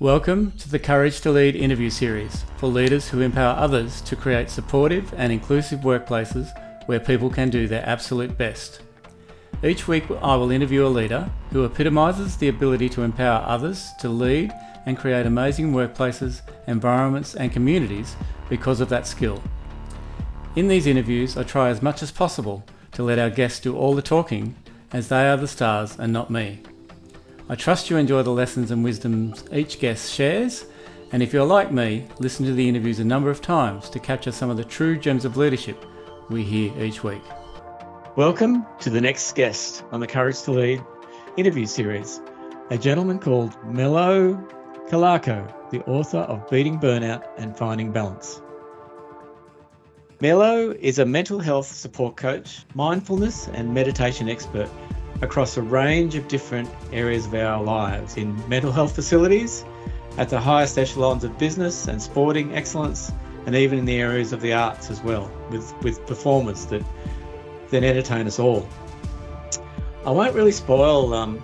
Welcome to the Courage to Lead interview series for leaders who empower others to create supportive and inclusive workplaces where people can do their absolute best. Each week, I will interview a leader who epitomises the ability to empower others to lead and create amazing workplaces, environments, and communities because of that skill. In these interviews, I try as much as possible to let our guests do all the talking, as they are the stars and not me. I trust you enjoy the lessons and wisdoms each guest shares, and if you're like me, listen to the interviews a number of times to capture some of the true gems of leadership we hear each week. Welcome to the next guest on the Courage to Lead interview series, a gentleman called Melo Calarco, the author of Beating Burnout and Finding Balance. Melo is a mental health support coach, mindfulness and meditation expert across a range of different areas of our lives in mental health facilities, at the highest echelons of business and sporting excellence, and even in the areas of the arts as well, with, with performers that then entertain us all. I won't really spoil um,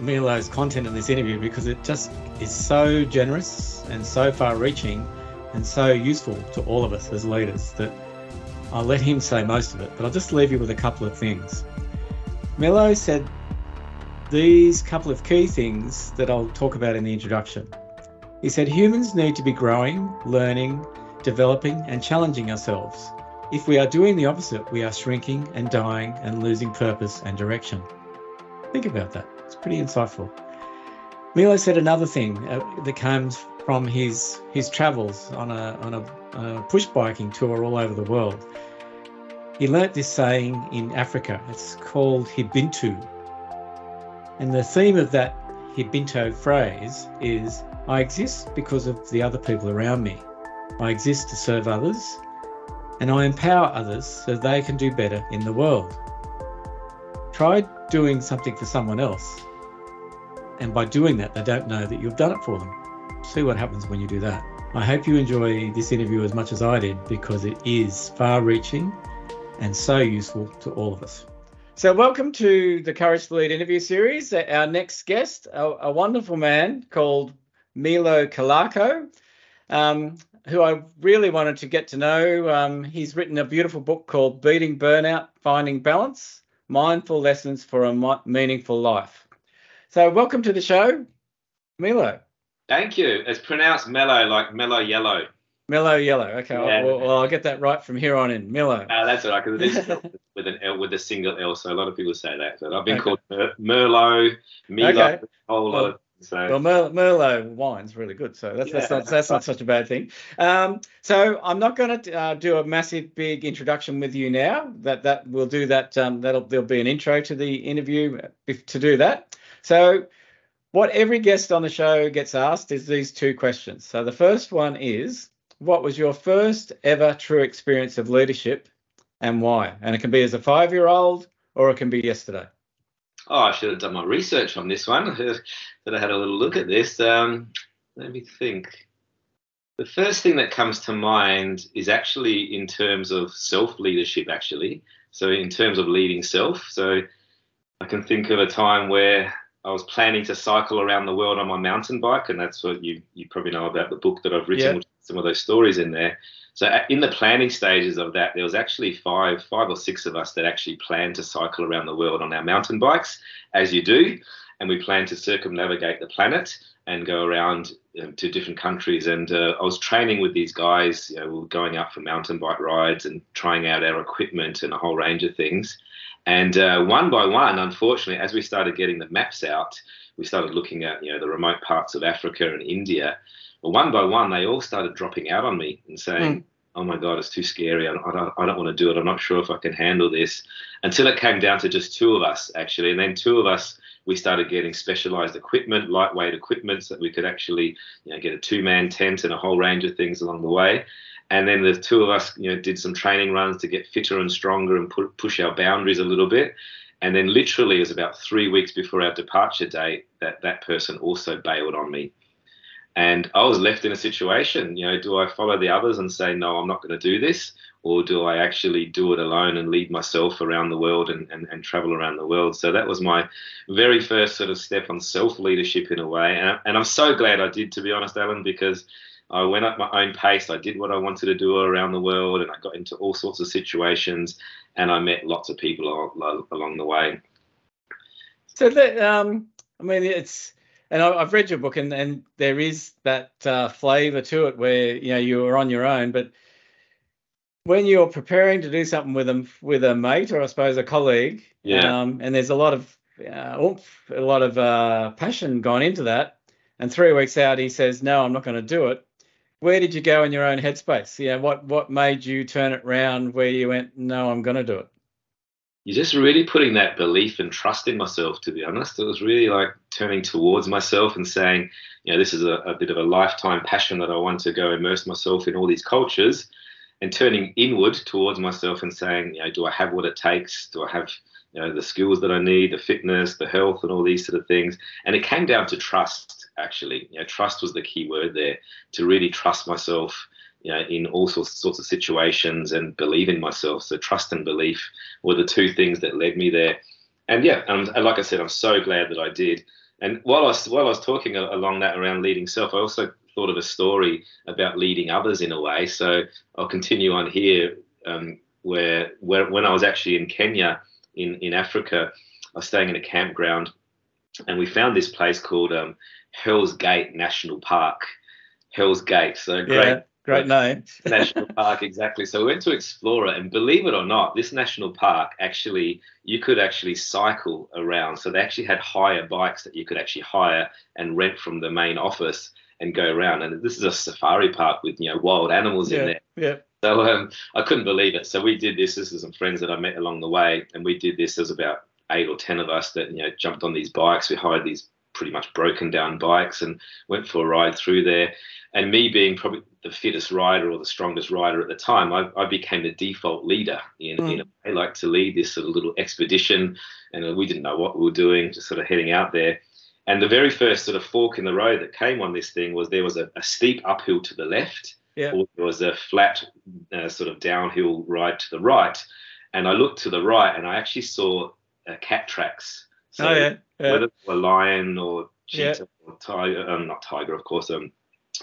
Melo's content in this interview because it just is so generous and so far reaching and so useful to all of us as leaders that I'll let him say most of it, but I'll just leave you with a couple of things. Melo said these couple of key things that I'll talk about in the introduction. He said humans need to be growing, learning, developing, and challenging ourselves. If we are doing the opposite, we are shrinking and dying and losing purpose and direction. Think about that. It's pretty insightful. Milo said another thing uh, that comes from his his travels on a on a, a push biking tour all over the world. He learnt this saying in Africa. It's called Hibintu. And the theme of that Hibintu phrase is I exist because of the other people around me. I exist to serve others, and I empower others so they can do better in the world. Try doing something for someone else, and by doing that, they don't know that you've done it for them. See what happens when you do that. I hope you enjoy this interview as much as I did because it is far reaching and so useful to all of us. So, welcome to the Courage to Lead interview series. Our next guest, a, a wonderful man called Milo Calarco, um, who I really wanted to get to know. Um, he's written a beautiful book called Beating Burnout, Finding Balance Mindful Lessons for a Meaningful Life. So, welcome to the show, Milo. Thank you. It's pronounced mellow, like mellow yellow. Mellow yellow. Okay, yeah. well, well, I'll get that right from here on in. Mellow. Uh, that's all right because it is with an L with a single L, so a lot of people say that. So I've been okay. called Mer- Merlot, Milo, okay. a whole well, lot of. So. Well, Mer- Merlot wine's really good, so that's, yeah. that's not that's not such a bad thing. Um, so I'm not going to uh, do a massive big introduction with you now. That that we'll do that. Um, that'll there'll be an intro to the interview to do that. So what every guest on the show gets asked is these two questions. So the first one is, what was your first ever true experience of leadership and why? And it can be as a five year old or it can be yesterday. Oh, I should have done my research on this one. that I had a little look at this. Um, let me think. The first thing that comes to mind is actually in terms of self leadership, actually. So, in terms of leading self. So, I can think of a time where I was planning to cycle around the world on my mountain bike, and that's what you you probably know about the book that I've written, yeah. some of those stories in there. So in the planning stages of that, there was actually five five or six of us that actually planned to cycle around the world on our mountain bikes, as you do, and we planned to circumnavigate the planet and go around um, to different countries. And uh, I was training with these guys. You know, we were going out for mountain bike rides and trying out our equipment and a whole range of things. And uh, one by one, unfortunately, as we started getting the maps out, we started looking at you know the remote parts of Africa and India. Well, one by one, they all started dropping out on me and saying, mm. "Oh my God, it's too scary. I don't, I don't, I don't want to do it. I'm not sure if I can handle this." Until it came down to just two of us actually, and then two of us we started getting specialized equipment, lightweight equipment, so that we could actually you know, get a two-man tent and a whole range of things along the way. And then the two of us, you know, did some training runs to get fitter and stronger and pu- push our boundaries a little bit. And then literally, it was about three weeks before our departure date that that person also bailed on me. And I was left in a situation, you know, do I follow the others and say, no, I'm not going to do this? Or do I actually do it alone and lead myself around the world and, and, and travel around the world? So that was my very first sort of step on self leadership in a way. And, and I'm so glad I did, to be honest, Alan, because I went at my own pace. I did what I wanted to do around the world and I got into all sorts of situations and I met lots of people along, along the way. So that, um, I mean, it's, and I, have read your book, and, and there is that uh, flavour to it where you know you are on your own, but when you're preparing to do something with a with a mate or I suppose a colleague, yeah. um, and there's a lot of uh, oomph, a lot of uh, passion gone into that, and three weeks out he says, "No, I'm not going to do it." Where did you go in your own headspace? Yeah, what what made you turn it round where you went, "No, I'm going to do it"? you're just really putting that belief and trust in myself to be honest it was really like turning towards myself and saying you know this is a, a, bit of a lifetime passion that i want to go immerse myself in all these cultures and turning inward towards myself and saying you know do i have what it takes do i have you know the skills that i need the fitness the health and all these sort of things and it came down to trust actually you know trust was the key word there to really trust myself you know, in all sorts, sorts of situations and believe in myself. So trust and belief were the two things that led me there. And yeah, and, and like I said, I'm so glad that I did. And while I was while I was talking along that around leading self, I also thought of a story about leading others in a way. So I'll continue on here, um, where where when I was actually in Kenya, in in Africa, I was staying in a campground, and we found this place called um, Hell's Gate National Park. Hell's Gate, so great. Yeah Great name. national park, exactly. So we went to explore it, and believe it or not, this national park actually you could actually cycle around. So they actually had hire bikes that you could actually hire and rent from the main office and go around. And this is a safari park with you know wild animals yeah, in there. Yeah. So um, I couldn't believe it. So we did this. This is some friends that I met along the way, and we did this. There's about eight or ten of us that you know jumped on these bikes. We hired these pretty much broken down bikes and went for a ride through there. And me being probably the fittest rider or the strongest rider at the time, I, I became the default leader. In, mm. in a, I like to lead this sort of little expedition, and we didn't know what we were doing, just sort of heading out there. And the very first sort of fork in the road that came on this thing was there was a, a steep uphill to the left, yeah. or there was a flat uh, sort of downhill ride to the right. And I looked to the right, and I actually saw uh, cat tracks. So oh, yeah. yeah. whether a lion or cheetah yeah. or tiger, um, not tiger, of course, um,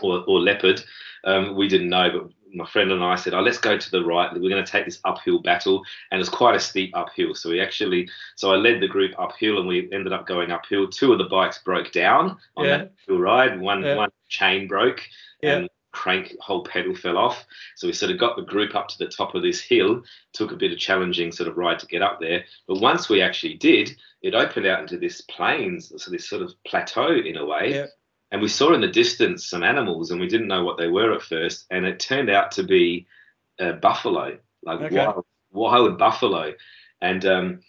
or, or leopard. Um, we didn't know, but my friend and I said, "Oh, let's go to the right. We're going to take this uphill battle, and it's quite a steep uphill." So we actually, so I led the group uphill, and we ended up going uphill. Two of the bikes broke down on yeah. that hill ride. One yeah. one chain broke, yeah. and crank whole pedal fell off. So we sort of got the group up to the top of this hill. Took a bit of challenging sort of ride to get up there, but once we actually did, it opened out into this plains, so this sort of plateau in a way Yeah. and we saw in the distance some animals and we didn't know what they were at first and it turned out to be a buffalo like okay. wild, wild buffalo and um,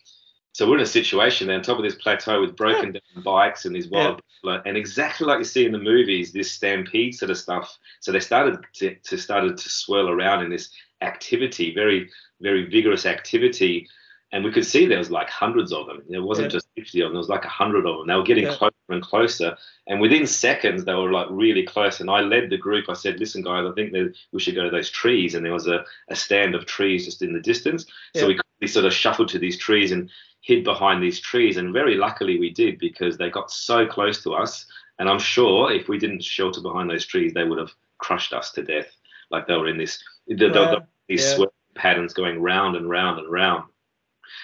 so we're in a situation there on top of this plateau with broken down bikes and these wild yeah. and exactly like you see in the movies this stampede sort of stuff so they started to, to started to swirl around in this activity very very vigorous activity and we could see there was like hundreds of them. There wasn't yeah. just 50 of them, there was like 100 of them. They were getting yeah. closer and closer. And within seconds, they were like really close. And I led the group. I said, listen, guys, I think that we should go to those trees. And there was a, a stand of trees just in the distance. So we, we sort of shuffled to these trees and hid behind these trees. And very luckily we did because they got so close to us. And I'm sure if we didn't shelter behind those trees, they would have crushed us to death. Like they were in this, they, yeah. these yeah. patterns going round and round and round.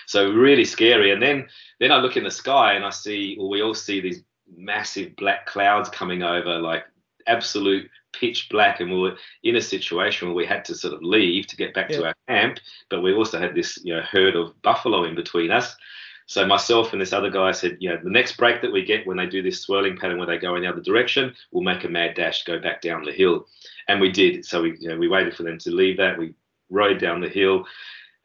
So really scary. And then then I look in the sky and I see, well, we all see these massive black clouds coming over, like absolute pitch black. And we were in a situation where we had to sort of leave to get back yeah. to our camp, but we also had this, you know, herd of buffalo in between us. So myself and this other guy said, you know, the next break that we get when they do this swirling pattern where they go in the other direction, we'll make a mad dash, go back down the hill. And we did. So we, you know, we waited for them to leave that. We rode down the hill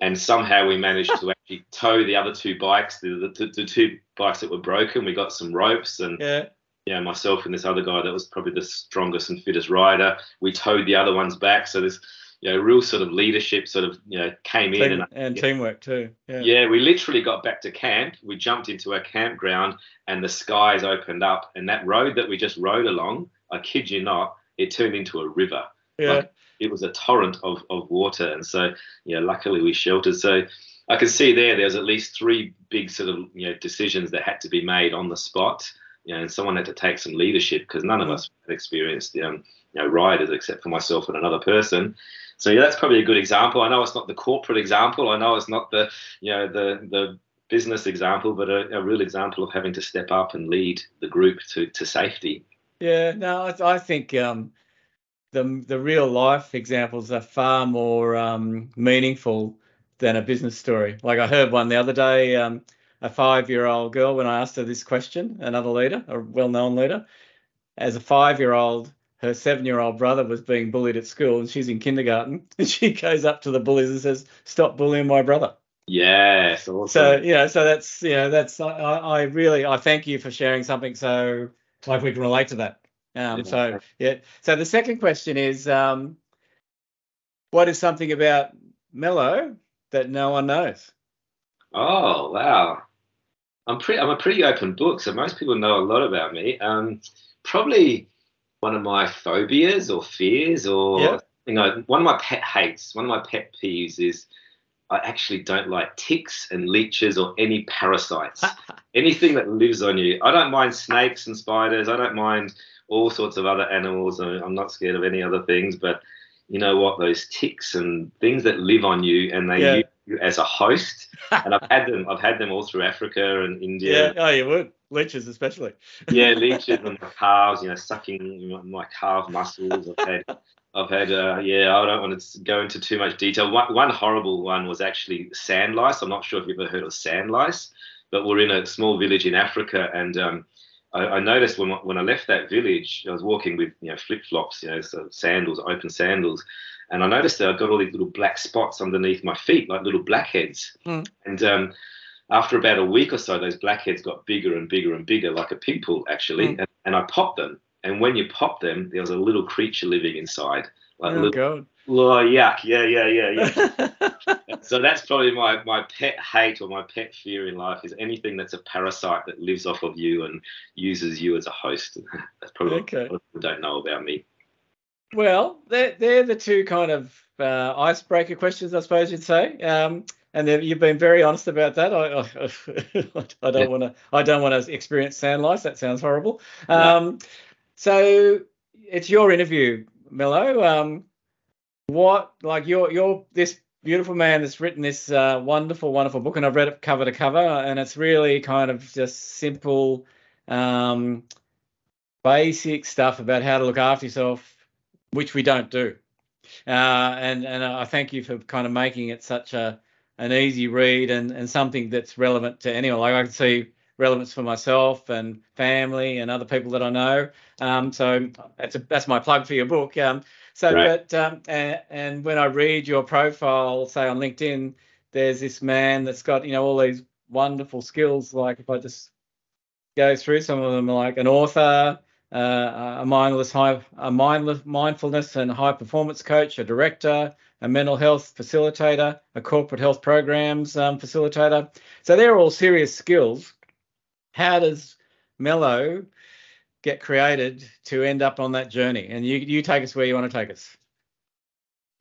and somehow we managed to actually tow the other two bikes, the, the, the, two bikes that were broken. We got some ropes and yeah. You know, myself and this other guy that was probably the strongest and fittest rider, we towed the other ones back. So this, you know, real sort of leadership sort of, you know, came Team, in and, and teamwork too. Yeah. yeah, we literally got back to camp. We jumped into our campground and the skies opened up and that road that we just rode along I kid you not, it turned into a river. Yeah. Like, it was a torrent of, of water. And so, know, luckily we sheltered. So I can see there, there's at least three big sort of, you know, decisions that had to be made on the spot. You know, and someone had to take some leadership because none of us had experienced, um, you know, riders except for myself and another person. So yeah, that's probably a good example. I know it's not the corporate example. I know it's not the, you know, the the business example, but a, a real example of having to step up and lead the group to, to safety. Yeah, no, I, I think um, the the real life examples are far more um, meaningful than a business story. Like I heard one the other day, um, a five year old girl, when I asked her this question, another leader, a well known leader, as a five year old, her seven year old brother was being bullied at school and she's in kindergarten. And she goes up to the bullies and says, Stop bullying my brother. Yes. Awesome. So, you know, so that's, you know, that's, I, I really, I thank you for sharing something so like we can relate to that. Um, Yeah. So, yeah. So the second question is, um, what is something about Melo that no one knows? Oh wow, I'm pretty. I'm a pretty open book, so most people know a lot about me. Um, probably one of my phobias or fears, or Yeah. you know, one of my pet hates. One of my pet peeves is I actually don't like ticks and leeches or any parasites. Anything that lives on you. I don't mind snakes and spiders. I don't mind all sorts of other animals. I'm not scared of any other things, but you know what? Those ticks and things that live on you and they Yeah. As a host. and I've had them. I've had them all through Africa and India. yeah. Oh, you would. Leeches, especially. Yeah, leeches on my calves. You know, sucking my- calf muscles. I've had. I've had. Uh, yeah, I don't want to go into too much detail. One, one horrible one was actually sand lice. I'm not sure if you've ever heard of sand lice, but we're in a small village in Africa, and um, I, I noticed when when I left that village, I was walking with you know flip flops, you know, so sandals, open sandals, and I noticed that I got all these little black spots underneath my feet, like little blackheads. Hmm. And um, after about a week or so, those blackheads got bigger and bigger and bigger, like a pimple actually. Hmm. And, and I popped them. And when you pop them, there was a little creature living inside, like oh, little, God. oh, yuck, yeah, yeah, yeah, yeah. so that's probably my my pet hate or my pet fear in life is anything that's a parasite that lives off of you and uses you as a host. that's probably Okay. what people don't know about me. Well, they're, they're the two kind of uh, icebreaker questions, I suppose you'd say. Um, and you've been very honest about that. I, I, I don't Yeah. want to. I don't want to experience sand lice. That sounds horrible. Um, so it's your interview, Melo. Um, what like you're you're this beautiful man that's written this uh, wonderful, wonderful book, and I've read it cover to cover, and it's really kind of just simple, um, basic stuff about how to look after yourself, which we don't do. Uh, and and I thank you for kind of making it such a an easy read and, and something that's relevant to anyone. Like I can see relevance for myself and family and other people that I know. Um, so that's a, that's my plug for your book. Um, so, Right. but um, and, and when I read your profile, say on LinkedIn, there's this man that's got you know all these wonderful skills. Like if I just go through some of them, like an author, uh, a mindless high, a mindless mindfulness and high performance coach, a director, a mental health facilitator, a corporate health programs um, facilitator. So they're all serious skills. How does Melo get created to end up on that journey? And you you take us where you want to take us.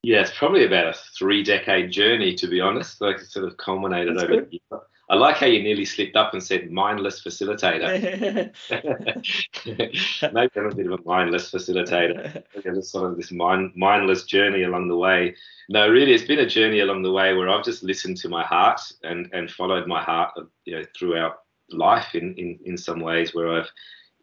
Yeah, it's probably about a three decade journey, to be honest. Like it sort of culminated That's over the year. I like how you nearly slipped up and said mindless facilitator. Maybe I'm a bit of a mindless facilitator. Just sort of this mind, mindless journey along the way. No, really, it's been a journey along the way where I've just listened to my heart and and followed my heart, you know, throughout life in in in some ways where I've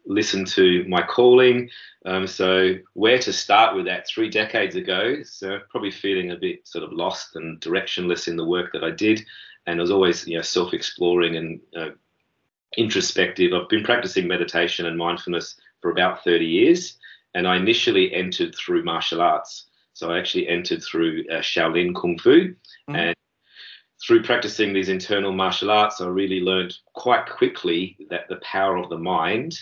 listened to my calling. Um, so where to start with that? Three decades ago, so probably feeling a bit sort of lost and directionless in the work that I did, and I was always you know self-exploring and uh, introspective. I've been practicing meditation and mindfulness for about 30 years, and I initially entered through martial arts. So I actually entered through uh, Shaolin Kung Fu, Mhm. and through practicing these internal martial arts, I really learned quite quickly that the power of the mind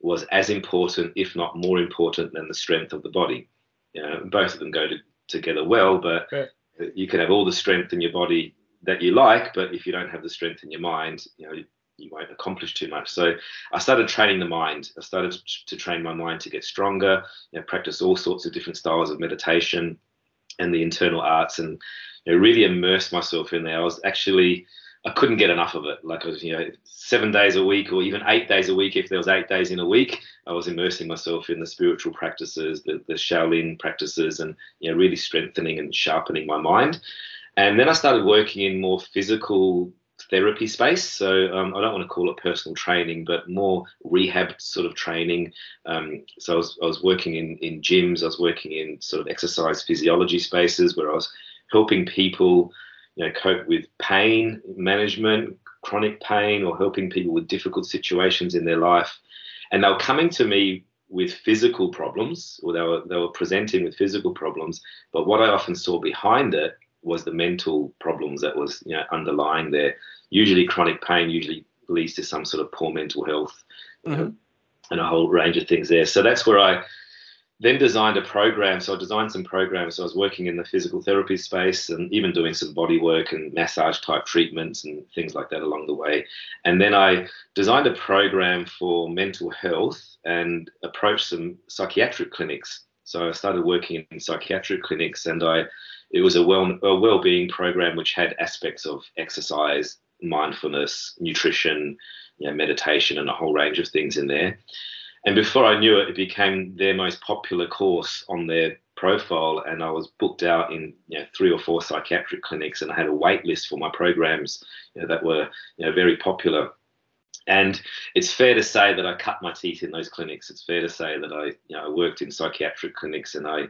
was as important, if not more important, than the strength of the body. You know, both of them go to, together well, but Yeah. you can have all the strength in your body that you like, but if you don't have the strength in your mind, you know, you won't accomplish too much. So I started training the mind. I started to train my mind to get stronger. You know, practice all sorts of different styles of meditation and the internal arts, and you know, really immerse myself in there. I was actually I couldn't get enough of it. Like I was, you know, seven days a week or even eight days a week. If there was eight days in a week, I was immersing myself in the spiritual practices, the, the Shaolin practices, and you know, really strengthening and sharpening my mind. And then I started working in more physical therapy space. So um, I don't want to call it personal training, but more rehab sort of training. Um, so I was, I was working in, in gyms, I was working in sort of exercise physiology spaces where I was helping people, you know, cope with pain management, chronic pain, or helping people with difficult situations in their life. And they were coming to me with physical problems, or they were, they were presenting with physical problems. But what I often saw behind it was the mental problems that was you know underlying there. Usually, chronic pain usually leads to some sort of poor mental health, mm-hmm. and a whole range of things there. So that's where I then designed a program. So I designed some programs. So I was working in the physical therapy space and even doing some body work and massage type treatments and things like that along the way. And then I designed a program for mental health and approached some psychiatric clinics. So I started working in psychiatric clinics and I it was a well a well-being program which had aspects of exercise, mindfulness, nutrition, you know, meditation, and a whole range of things in there. And before I knew it, it became their most popular course on their profile, and I was booked out in you know, three or four psychiatric clinics, and I had a wait list for my programs you know, that were you know, very popular. And it's fair to say that I cut my teeth in those clinics. It's fair to say that I, you know, I worked in psychiatric clinics and I,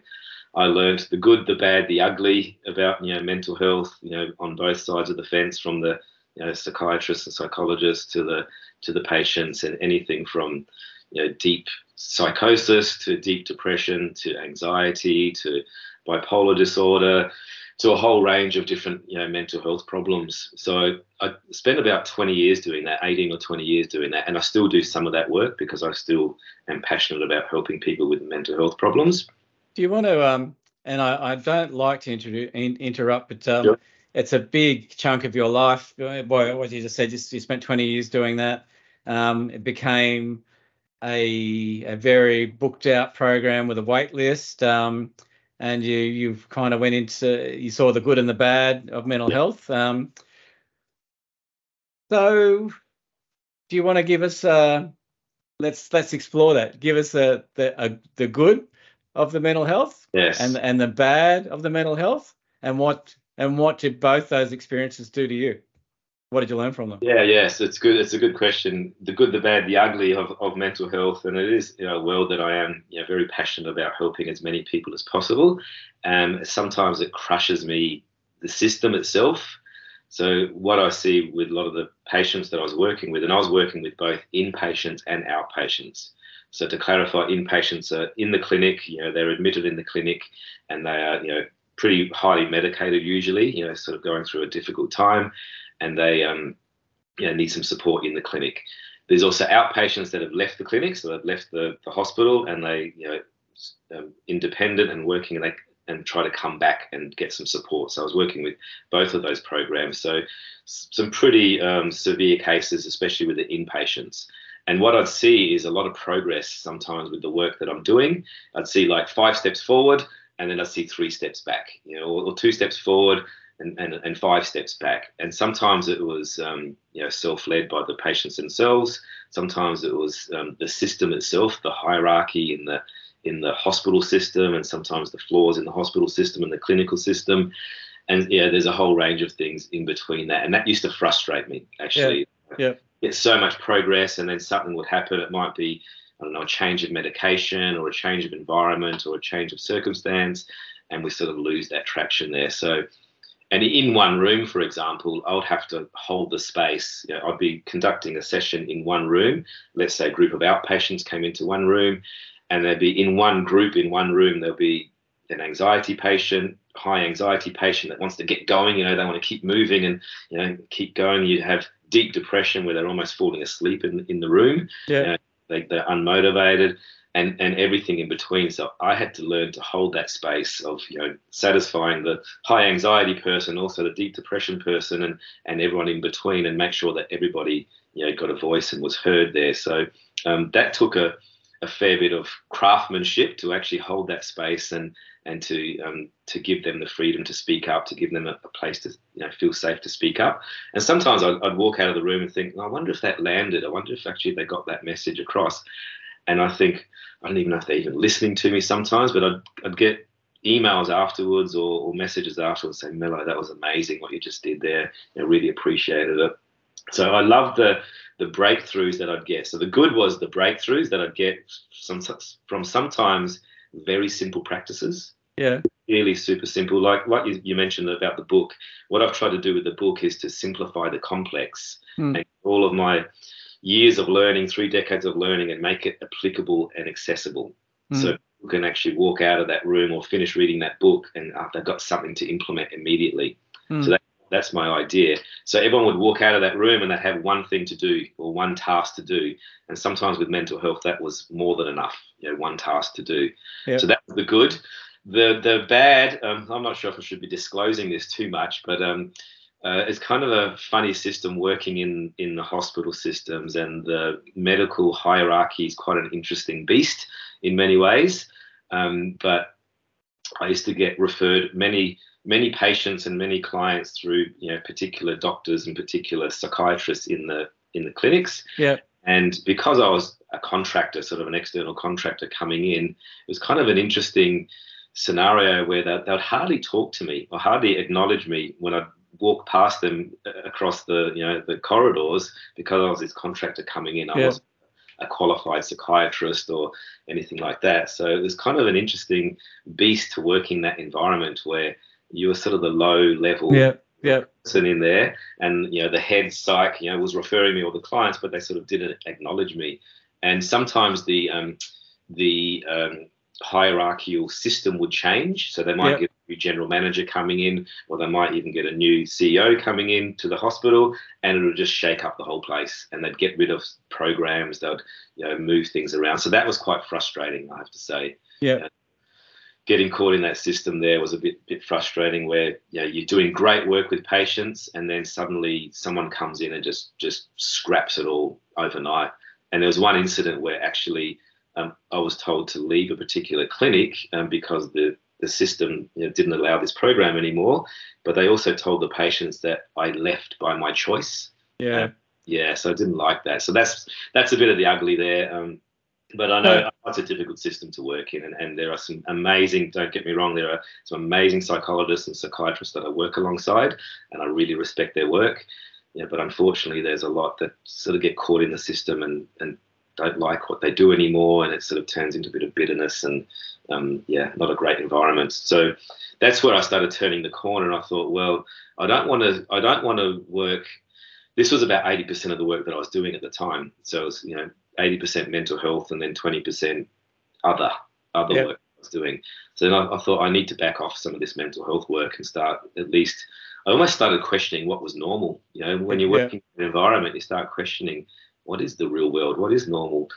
I learned the good, the bad, the ugly about you know mental health. You know, on both sides of the fence, from the you know psychiatrists and psychologists to the to the patients, and anything from you know deep psychosis to deep depression to anxiety to bipolar disorder to a whole range of different you know mental health problems so i spent about 20 years doing that 18 or 20 years doing that and i still do some of that work because i still am passionate about helping people with mental health problems do you want to? Um, and I, I don't like to inter- in, interrupt, but um, yep. it's a big chunk of your life. Boy, what you just said, you, you spent 20 years doing that. Um, it became a, a very booked out program with a wait list. Um, and you you've kind of went into you saw the good and the bad of mental yep. health. Um, so, do you want to give us? Uh, let's let's explore that. Give us the the the good of the mental health yes. and and the bad of the mental health and what and what did both those experiences do to you? What did you learn from them? Yeah yes it's good it's a good question. The good the bad the ugly of, of mental health and it is you know, a world that i am you know, very passionate about helping as many people as possible and sometimes it crushes me the system itself. So what i see with a lot of the patients that i was working with and i was working with both inpatients and outpatients so to clarify, inpatients are in the clinic, you know, they're admitted in the clinic and they are, you know, pretty highly medicated usually, you know, sort of going through a difficult time and they, um, you know, need some support in the clinic. There's also outpatients that have left the clinic, so they've left the, the hospital and they, you know, um, independent and working and they and try to come back and get some support. So I was working with both of those programs. So some pretty um, severe cases, especially with the inpatients. And what I'd see is a lot of progress sometimes with the work that I'm doing. I'd see like five steps forward and then I'd see three steps back, you know, or, or two steps forward and, and, and five steps back. And sometimes it was, um, you know, self-led by the patients themselves. Sometimes it was um, the system itself, the hierarchy in the in the hospital system, and sometimes the flaws in the hospital system and the clinical system. And yeah, there's a whole range of things in between that, and that used to frustrate me actually. Yeah. yeah get so much progress and then something would happen. It might be, I don't know, a change of medication or a change of environment or a change of circumstance, and we sort of lose that traction there. So, and in one room, for example, I would have to hold the space. You know, I'd be conducting a session in one room. Let's say a group of outpatients came into one room, and they'd be in one group, in one room, there'll be an anxiety patient, high anxiety patient that wants to get going. You know, they want to keep moving and you know keep going. You have deep depression where they're almost falling asleep in in the room. Yeah. You know, they, they're unmotivated and and everything in between. So I had to learn to hold that space of you know satisfying the high anxiety person, also the deep depression person, and and everyone in between, and make sure that everybody you know got a voice and was heard there. So um, that took a, a fair bit of craftsmanship to actually hold that space and and to um, to give them the freedom to speak up, to give them a, a, place to you know feel safe to speak up. And sometimes I'd, I'd walk out of the room and think, oh, I wonder if that landed. I wonder if actually they got that message across. And I think I don't even know if they're even listening to me sometimes, but I'd, I'd get emails afterwards or, or messages afterwards saying, Melo, that was amazing what you just did there. I really appreciated it. So I love the the breakthroughs that I'd get. So the good was the breakthroughs that I'd get some, from sometimes very simple practices. Yeah. Really super simple. Like like you, you, mentioned about the book. What I've tried to do with the book is to simplify the complex mm. and all of my years of learning, three decades of learning, and make it applicable and accessible. Mm. So you can actually walk out of that room or finish reading that book and uh, they've got something to implement immediately. Mm. So that, that's my idea. So everyone would walk out of that room and they'd have one thing to do or one task to do. And sometimes with mental health, that was more than enough, you know, one task to do. Yep. So that was the good. The the bad, um, I'm not sure if I should be disclosing this too much, but um, uh, it's kind of a funny system working in in the hospital systems, and the medical hierarchy is quite an interesting beast in many ways. Um, but I used to get referred many many patients and many clients through you know particular doctors and particular psychiatrists in the in the clinics. Yeah. And because I was a contractor, sort of an external contractor coming in, it was kind of an interesting scenario where they, they would hardly talk to me or hardly acknowledge me when I'd walk past them uh, across the you know the corridors because I was this contractor coming in. I yeah. wasn't a qualified psychiatrist or anything like that. So it was kind of an interesting beast to work in that environment where you were sort of the low level yeah, yeah. person in there, and you know the head psych, you know, was referring me all the clients, but they sort of didn't acknowledge me. And sometimes the um, the um, hierarchical system would change, so they might yep. get a new general manager coming in, or they might even get a new CEO coming in to the hospital, and it would just shake up the whole place. And they'd get rid of programs, they'd you know move things around. So that was quite frustrating, I have to say. Yeah getting caught in that system there was a bit bit frustrating where you know you're doing great work with patients and then suddenly someone comes in and just just scraps it all overnight. And there was one incident where actually um, I was told to leave a particular clinic um, because the the system you know, didn't allow this program anymore. But they also told the patients that I left by my choice. Yeah. Yeah so I didn't like that. So that's that's a bit of the ugly there. Um, but I know it's a difficult system to work in, and, and there are some amazing. Don't get me wrong, there are some amazing psychologists and psychiatrists that I work alongside, and I really respect their work. Yeah, but unfortunately, there's a lot that sort of get caught in the system and and don't like what they do anymore, and it sort of turns into a bit of bitterness and um, yeah, not a great environment. So that's where I started turning the corner, and I thought, well, I don't want to. I don't want to work this was about 80% of the work that I was doing at the time. So it was, you know, 80% mental health and then 20% other other yep. work I was doing. So then I, I, thought I need to back off some of this mental health work and start at least. I almost started questioning what was normal. You know, when you're working in an environment, you start questioning what is the real world, what is normal,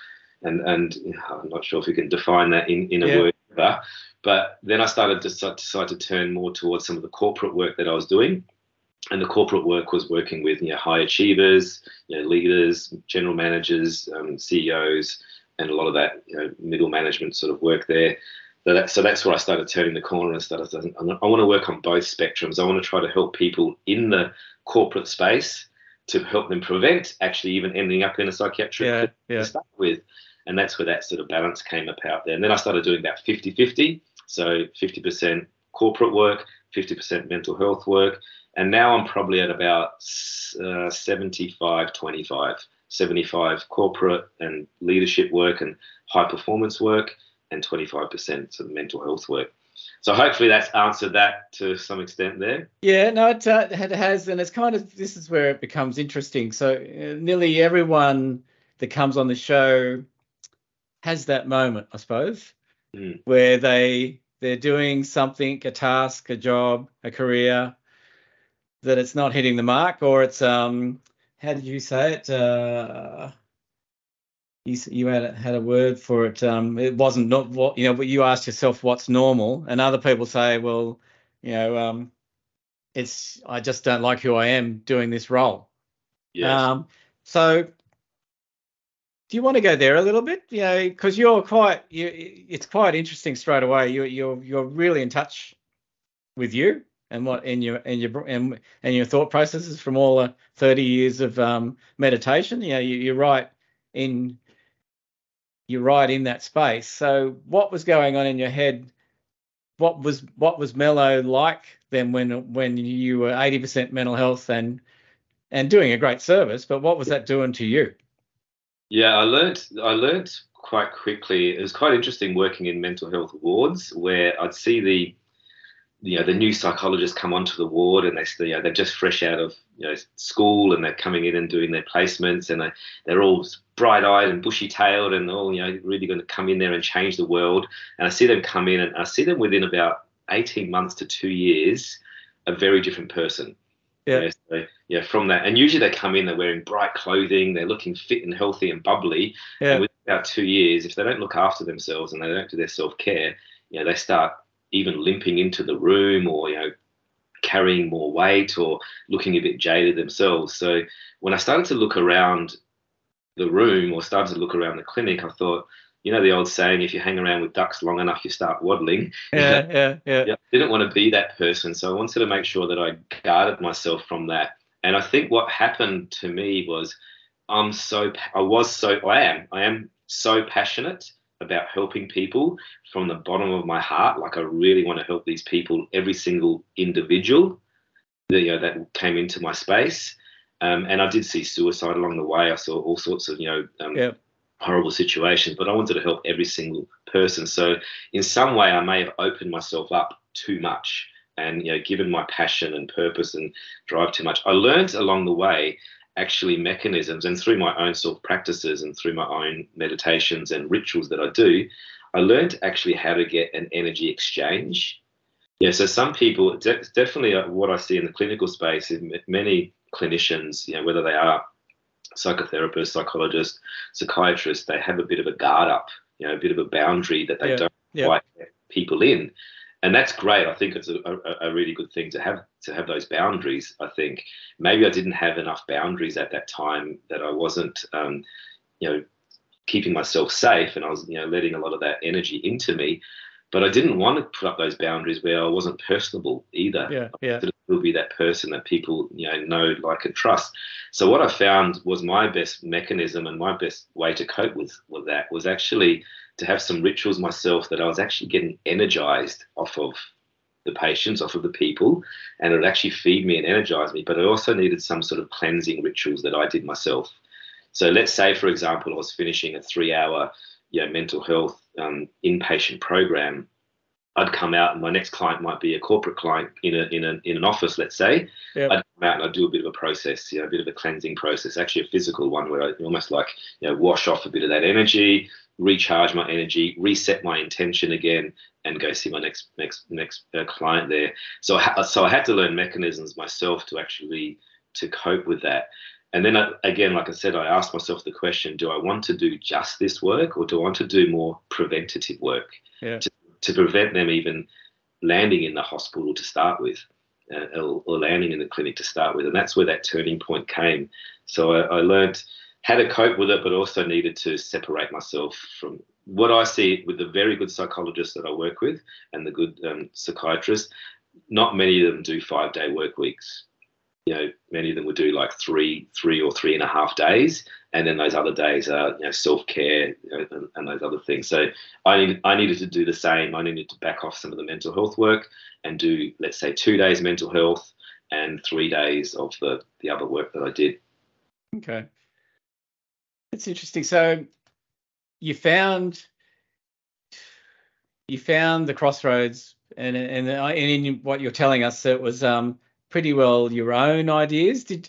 and and you know, I'm not sure if we can define that in in a yeah. word. But, but then I started to decide to turn more towards some of the corporate work that I was doing and the corporate work was working with you know high achievers, you know leaders, general managers, um, CEOs, and a lot of that you know middle management sort of work there. So, that, so that's where I started turning the corner and started. I want to work on both spectrums. I want to try to help people in the corporate space to help them prevent actually even ending up in a psychiatric yeah, yeah. to start with. And that's where that sort of balance came about there. And then I started doing that 50 50. So 50% corporate work, 50% mental health work, and now I'm probably at about uh, 75 25 75 corporate and leadership work and high performance work and 25% of mental health work. So hopefully that's answered that to some extent there. Yeah no it, uh, it has. And it's kind of this is where it becomes interesting. So uh, nearly everyone that comes on the show has that moment i suppose mm. where they they're doing something a task a job a career that it's not hitting the mark or it's um how did you say it uh you, you had had a word for it um it wasn't not what you know but you asked yourself what's normal and other people say well you know um it's i just don't like who i am doing this role yes. um So, do you want to go there a little bit? You know, because you're quite, you, it's quite interesting straight away. You, you're you're really in touch with you and what in your and your and, and your thought processes from all the 30 years of um, meditation. You know, you, you're right in you're right in that space. So, what was going on in your head? What was what was Melo like then when when you were 80% mental health and and doing a great service? But what was that doing to you? Yeah, I learned I learned quite quickly. It was quite interesting working in mental health wards where I'd see the you know the new psychologists come onto the ward and they you know, they're just fresh out of you know school and they're coming in and doing their placements and they, they're all bright-eyed and bushy-tailed and all you know really going to come in there and change the world and I see them come in and I see them within about 18 months to two years a very different person yeah. You know, so, yeah from that and usually they come in they're wearing bright clothing they're looking fit and healthy and bubbly yeah. and within about two years if they don't look after themselves and they don't do their self-care you know they start even limping into the room or you know carrying more weight or looking a bit jaded themselves. So when i started to look around the room or started to look around the clinic i thought you know the old saying if you hang around with ducks long enough you start waddling. Yeah yeah yeah, yeah didn't want to be that person. So i wanted to make sure that i guarded myself from that. And i think what happened to me was i'm so i was so i am i am so passionate about helping people from the bottom of my heart. Like I really want to help these people, every single individual that you know that came into my space. Um, and I did see suicide along the way. I saw all sorts of you know um, yeah. horrible situations, but I wanted to help every single person. So in some way, I may have opened myself up too much and you know given my passion and purpose and drive too much. I learned along the way actually mechanisms and through my own self practices and through my own meditations and rituals that I do, I learned actually how to get an energy exchange. Yeah, so some people, de- definitely uh, what I see in the clinical space is many clinicians, you know, whether they are psychotherapists, psychologists, psychiatrists, they have a bit of a guard up, you know, a bit of a boundary that they yeah. don't yeah. quite let people in and that's great. I think it's a, a, a, really good thing to have to have those boundaries. I think maybe I didn't have enough boundaries at that time that I wasn't, um, you know, keeping myself safe, and I was, you know, letting a lot of that energy into me. But I didn't want to put up those boundaries where I wasn't personable either. Yeah, yeah. I still be that person that people, you know, know, like, and trust. So what I found was my best mechanism and my best way to cope with with that was actually to have some rituals myself that I was actually getting energized off of the patients, off of the people, and it would actually feed me and energize me. But I also needed some sort of cleansing rituals that I did myself. So let's say, for example, I was finishing a three-hour, you know, mental health um, inpatient program. I'd come out, and my next client might be a corporate client in a in, a, in an office, let's say. Yep. I'd come out and I'd do a bit of a process, you know, a bit of a cleansing process, actually a physical one where I almost like, you know, wash off a bit of that energy, recharge my energy, reset my intention again, and go see my next next next uh, client there. So I, so I had to learn mechanisms myself to actually to cope with that. And then I, again, like I said, I asked myself the question: Do I want to do just this work, or do I want to do more preventative work yeah. to, to prevent them even landing in the hospital to start with? Uh, or, or, landing in the clinic to start with, and that's where that turning point came. So I, I learned how to cope with it, but also needed to separate myself from what I see with the very good psychologists that I work with and the good um, psychiatrists. Not many of them do five day work weeks. You know, many of them would do like three, three or three and a half days, and then those other days are you know self care and, and, those other things. So I needed, I needed to do the same. I needed to back off some of the mental health work and do let's say two days mental health and three days of the the other work that I did. Okay. It's interesting. So you found you found the crossroads, and and and in what you're telling us, it was um, pretty well your own ideas. Did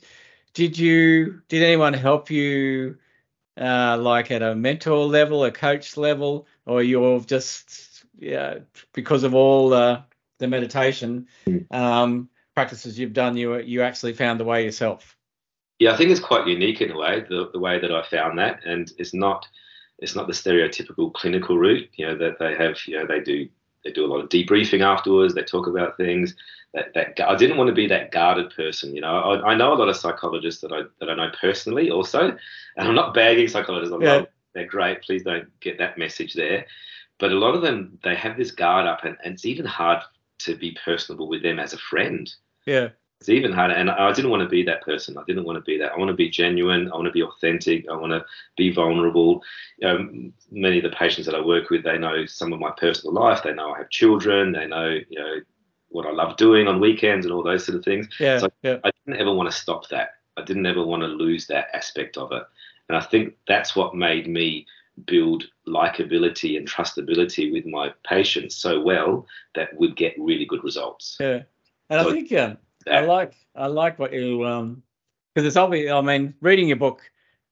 did you did anyone help you, uh, like at a mentor level, a coach level, or you're just yeah because of all the the meditation um, practices you've done, you you actually found the way yourself? Yeah, I think it's quite unique in a way, the, the way that I found that, and it's not it's not the stereotypical clinical route. You know that they have, you know, they do they do a lot of debriefing afterwards. They talk about things. that, that I didn't want to be that guarded person. You know, I, I know a lot of psychologists that I that I know personally also, and I'm not bagging psychologists. I'm yeah. not, they're great. Please don't get that message there. But a lot of them they have this guard up, and, and it's even hard to be personable with them as a friend. Yeah. It's even harder. And I didn't want to be that person. I didn't want to be that. I want to be genuine. I want to be authentic. I want to be vulnerable. You know, many of the patients that I work with, they know some of my personal life. They know I have children. They know, you know, what I love doing on weekends and all those sort of things. Yeah, so yeah. I didn't ever want to stop that. I didn't ever want to lose that aspect of it. And I think that's what made me build likability and trustability with my patients so well that we'd get really good results. Yeah. And so I think um, I like I like what you um because it's obvious I mean reading your book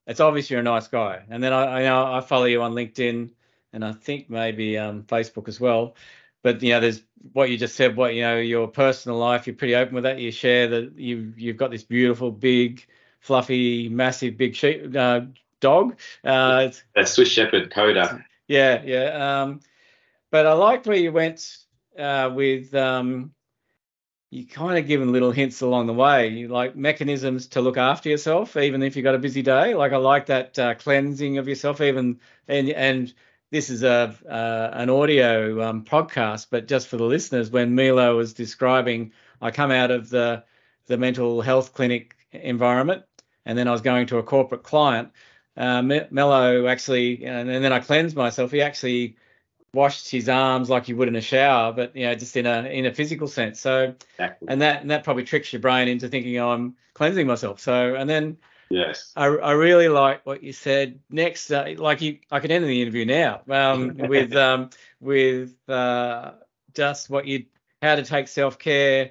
it's obvious you're a nice guy. And then I I know I follow you on LinkedIn and I think maybe um Facebook as well but you know, there's what you just said. What you know, your personal life. You're pretty open with that. You share that you've you've got this beautiful, big, fluffy, massive, big sheep uh, dog. Uh, a Swiss Shepherd Coda. Yeah, yeah. Um, but I liked where you went uh, with. Um, you kind of given little hints along the way, you like mechanisms to look after yourself, even if you've got a busy day. Like I like that uh, cleansing of yourself, even and and this is a uh, an audio um, podcast, but just for the listeners, when Melo was describing, I come out of the the mental health clinic environment, and then I was going to a corporate client. Uh, actually, and, and then I cleansed myself. He actually washed his arms like you would in a shower, but you know, just in a in a physical sense. So, exactly. and that and that probably tricks your brain into thinking oh, I'm cleansing myself. So, and then Yes. I, I really like what you said. Next, uh, like you, I could end the interview now um, with um, with uh, just what you how to take self care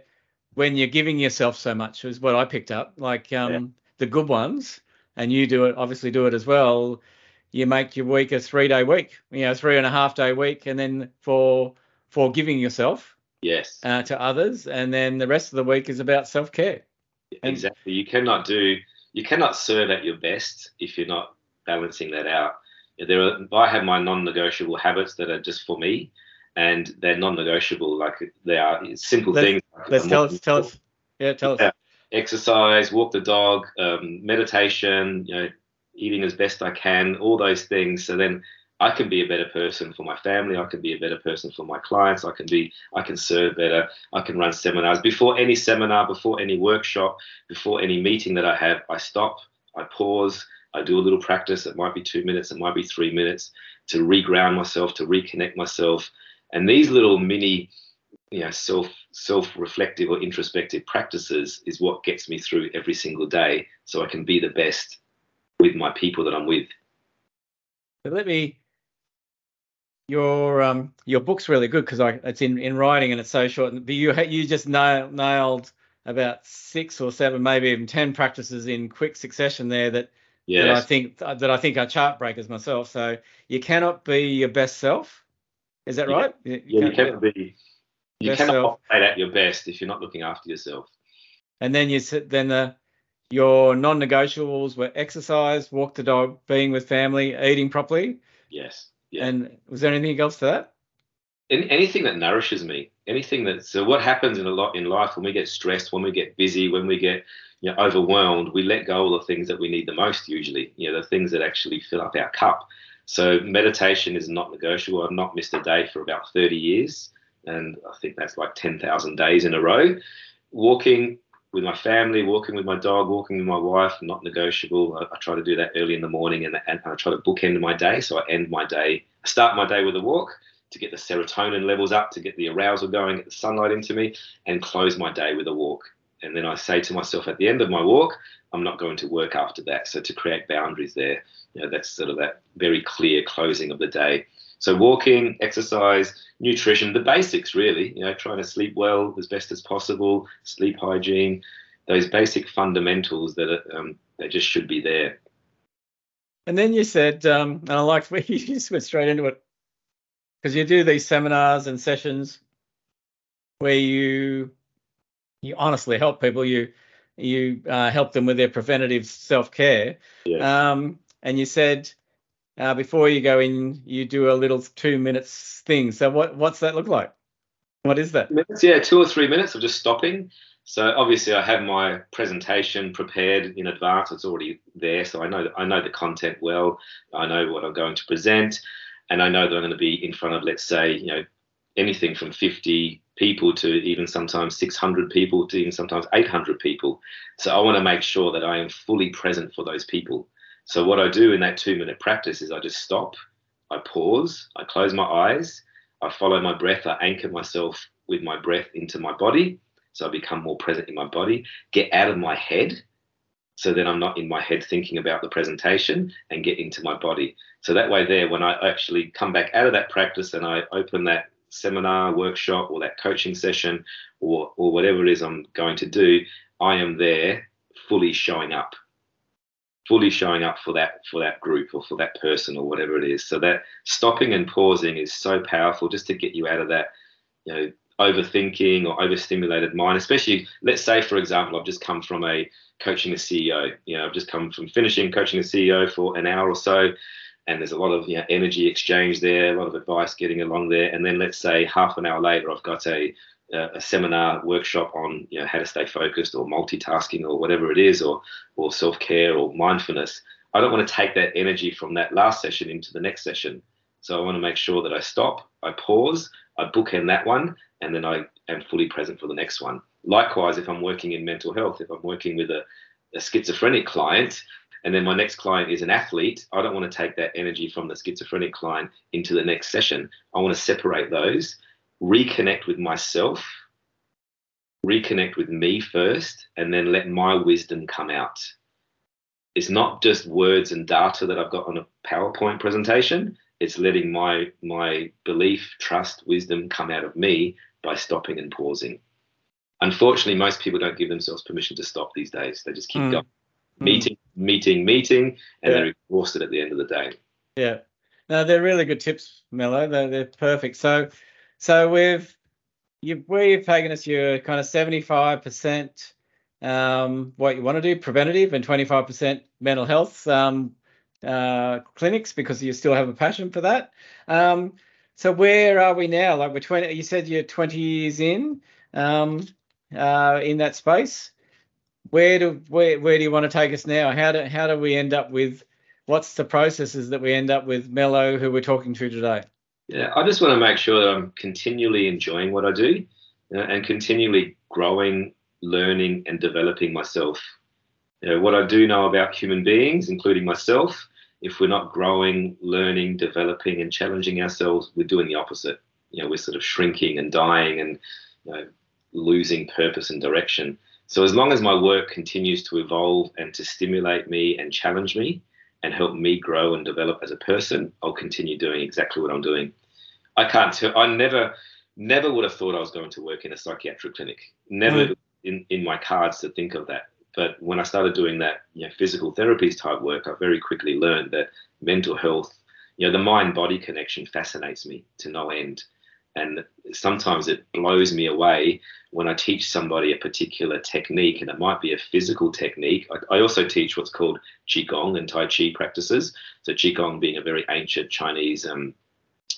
when you're giving yourself so much is what I picked up. Like um, yeah. the good ones, and you do it, obviously do it as well. You make your week a three day week, you know, three and a half day week, and then for for giving yourself, yes, uh, to others, and then the rest of the week is about self care. Exactly. You cannot do you cannot serve at your best if you're not balancing that out. There are, I have my non-negotiable habits that are just for me, and they're non-negotiable. Like they are simple let's, things. let's tell us, tell us. Yeah, tell us. Exercise, walk the dog, um, meditation. You know, eating as best I can. All those things. So then I can be a better person for my family. I can be a better person for my clients. I can be, I can serve better. I can run seminars. Before any seminar, before any workshop, before any meeting that I have, I stop, I pause, I do a little practice. It might be two minutes, it might be three minutes to reground myself, to reconnect myself. And these little mini, you know, self self reflective or introspective practices is what gets me through every single day, so I can be the best with my people that I'm with. But let me your um your book's really good because I it's in in writing and it's so short. But you you just nailed nailed about six or seven, maybe even ten practices in quick succession there that yes. that I think that I think are chart breakers myself. So you cannot be your best self. Is that yeah. right? You yeah, you cannot be. You cannot self. operate at your best if you're not looking after yourself. And then you then the your non-negotiables were exercise, walk the dog, being with family, eating properly. Yes. Yeah. And was there anything else to that? anything that nourishes me, anything that. So what happens in a lot in life when we get stressed, when we get busy, when we get you know, overwhelmed, we let go of the things that we need the most. Usually, you know, the things that actually fill up our cup. So meditation is not negotiable. I've not missed a day for about 30 years, and I think that's like 10,000 days in a row. Walking with my family, walking with my dog, walking with my wife, not negotiable. I, I try to do that early in the morning and, and, I try to bookend my day. So I end my day, I start my day with a walk to get the serotonin levels up, to get the arousal going, get the sunlight into me, and close my day with a walk. And then I say to myself at the end of my walk, I'm not going to work after that. So to create boundaries there, you know, that's sort of that very clear closing of the day. So walking, exercise, nutrition, the basics really, you know, trying to sleep well as best as possible, sleep hygiene, those basic fundamentals that are, um, that just should be there. And then you said, um, and I liked where you just went straight into it, because you do these seminars and sessions where you you honestly help people. You you uh, help them with their preventative self care. Yeah. Um, and you said uh, before you go in, you do a little two minutes thing. So what what's that look like? What is that? Minutes, yeah, two or three minutes of just stopping. So obviously, I have my presentation prepared in advance. It's already there, so I know I know the content well. I know what I'm going to present, and I know that I'm going to be in front of, let's say, you know, anything from 50 people to even sometimes 600 people to even sometimes 800 people. So I want to make sure that I am fully present for those people. So what I do in that two minute practice is I just stop, I pause, I close my eyes, I follow my breath, I anchor myself with my breath into my body. So I become more present in my body, get out of my head. So then I'm not in my head thinking about the presentation and get into my body. So that way, there, when I actually come back out of that practice and I open that seminar, workshop, or that coaching session, or, or whatever it is I'm going to do, I am there fully showing up fully showing up for that for that group or for that person or whatever it is. So that stopping and pausing is so powerful just to get you out of that you know overthinking or overstimulated mind especially let's say for example i've just come from a coaching a ceo you know i've just come from finishing coaching a ceo for an hour or so and there's a lot of you know, energy exchange there a lot of advice getting along there and then let's say half an hour later i've got a a seminar workshop on you know how to stay focused or multitasking or whatever it is or or self-care or mindfulness i don't want to take that energy from that last session into the next session. So i want to make sure that i stop i pause i bookend that one and then i am fully present for the next one. Likewise if i'm working in mental health if i'm working with a, a schizophrenic client and then my next client is an athlete i don't want to take that energy from the schizophrenic client into the next session. I want to separate those reconnect with myself, reconnect with me first, and then let my wisdom come out. It's not just words and data that I've got on a PowerPoint presentation. It's letting my my belief, trust, wisdom come out of me by stopping and pausing. Unfortunately, most people don't give themselves permission to stop these days. They just keep mm. going, mm. meeting, meeting, meeting, and yeah. they're exhausted at the end of the day. Yeah. No, they're really good tips, Melo. They're, they're perfect. So so we've you we've taken us your kind of 75% um, what you want to do preventative and 25% mental health um, uh, clinics because you still have a passion for that. Um, so where are we now? Like we're 20. You said you're 20 years in um, uh, in that space. Where do where where do you want to take us now? How do how do we end up with what's the processes that we end up with Melo, who we're talking to today? Yeah, I just want to make sure that I'm continually enjoying what I do you know, and continually growing, learning, and developing myself. You know, what I do know about human beings, including myself, if we're not growing, learning, developing, and challenging ourselves, we're doing the opposite. You know, we're sort of shrinking and dying and you know, losing purpose and direction. So as long as my work continues to evolve and to stimulate me and challenge me and help me grow and develop as a person, I'll continue doing exactly what I'm doing. I can't tell. I never, never would have thought I was going to work in a psychiatric clinic. Never mm. in, in my cards to think of that. But when I started doing that, you know, physical therapies type work, I very quickly learned that mental health, you know, the mind body connection fascinates me to no end. And sometimes it blows me away when I teach somebody a particular technique, and it might be a physical technique. I, I also teach what's called Qigong and Tai Chi practices. So, Qigong being a very ancient Chinese um,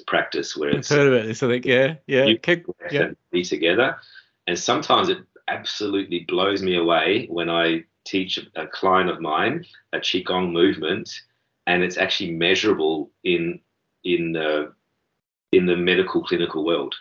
practice where it's I've heard of it. I think yeah, yeah, you Keep, yeah. be together. And sometimes it absolutely blows me away when I teach a client of mine a qigong movement, and it's actually measurable in in the in the medical clinical world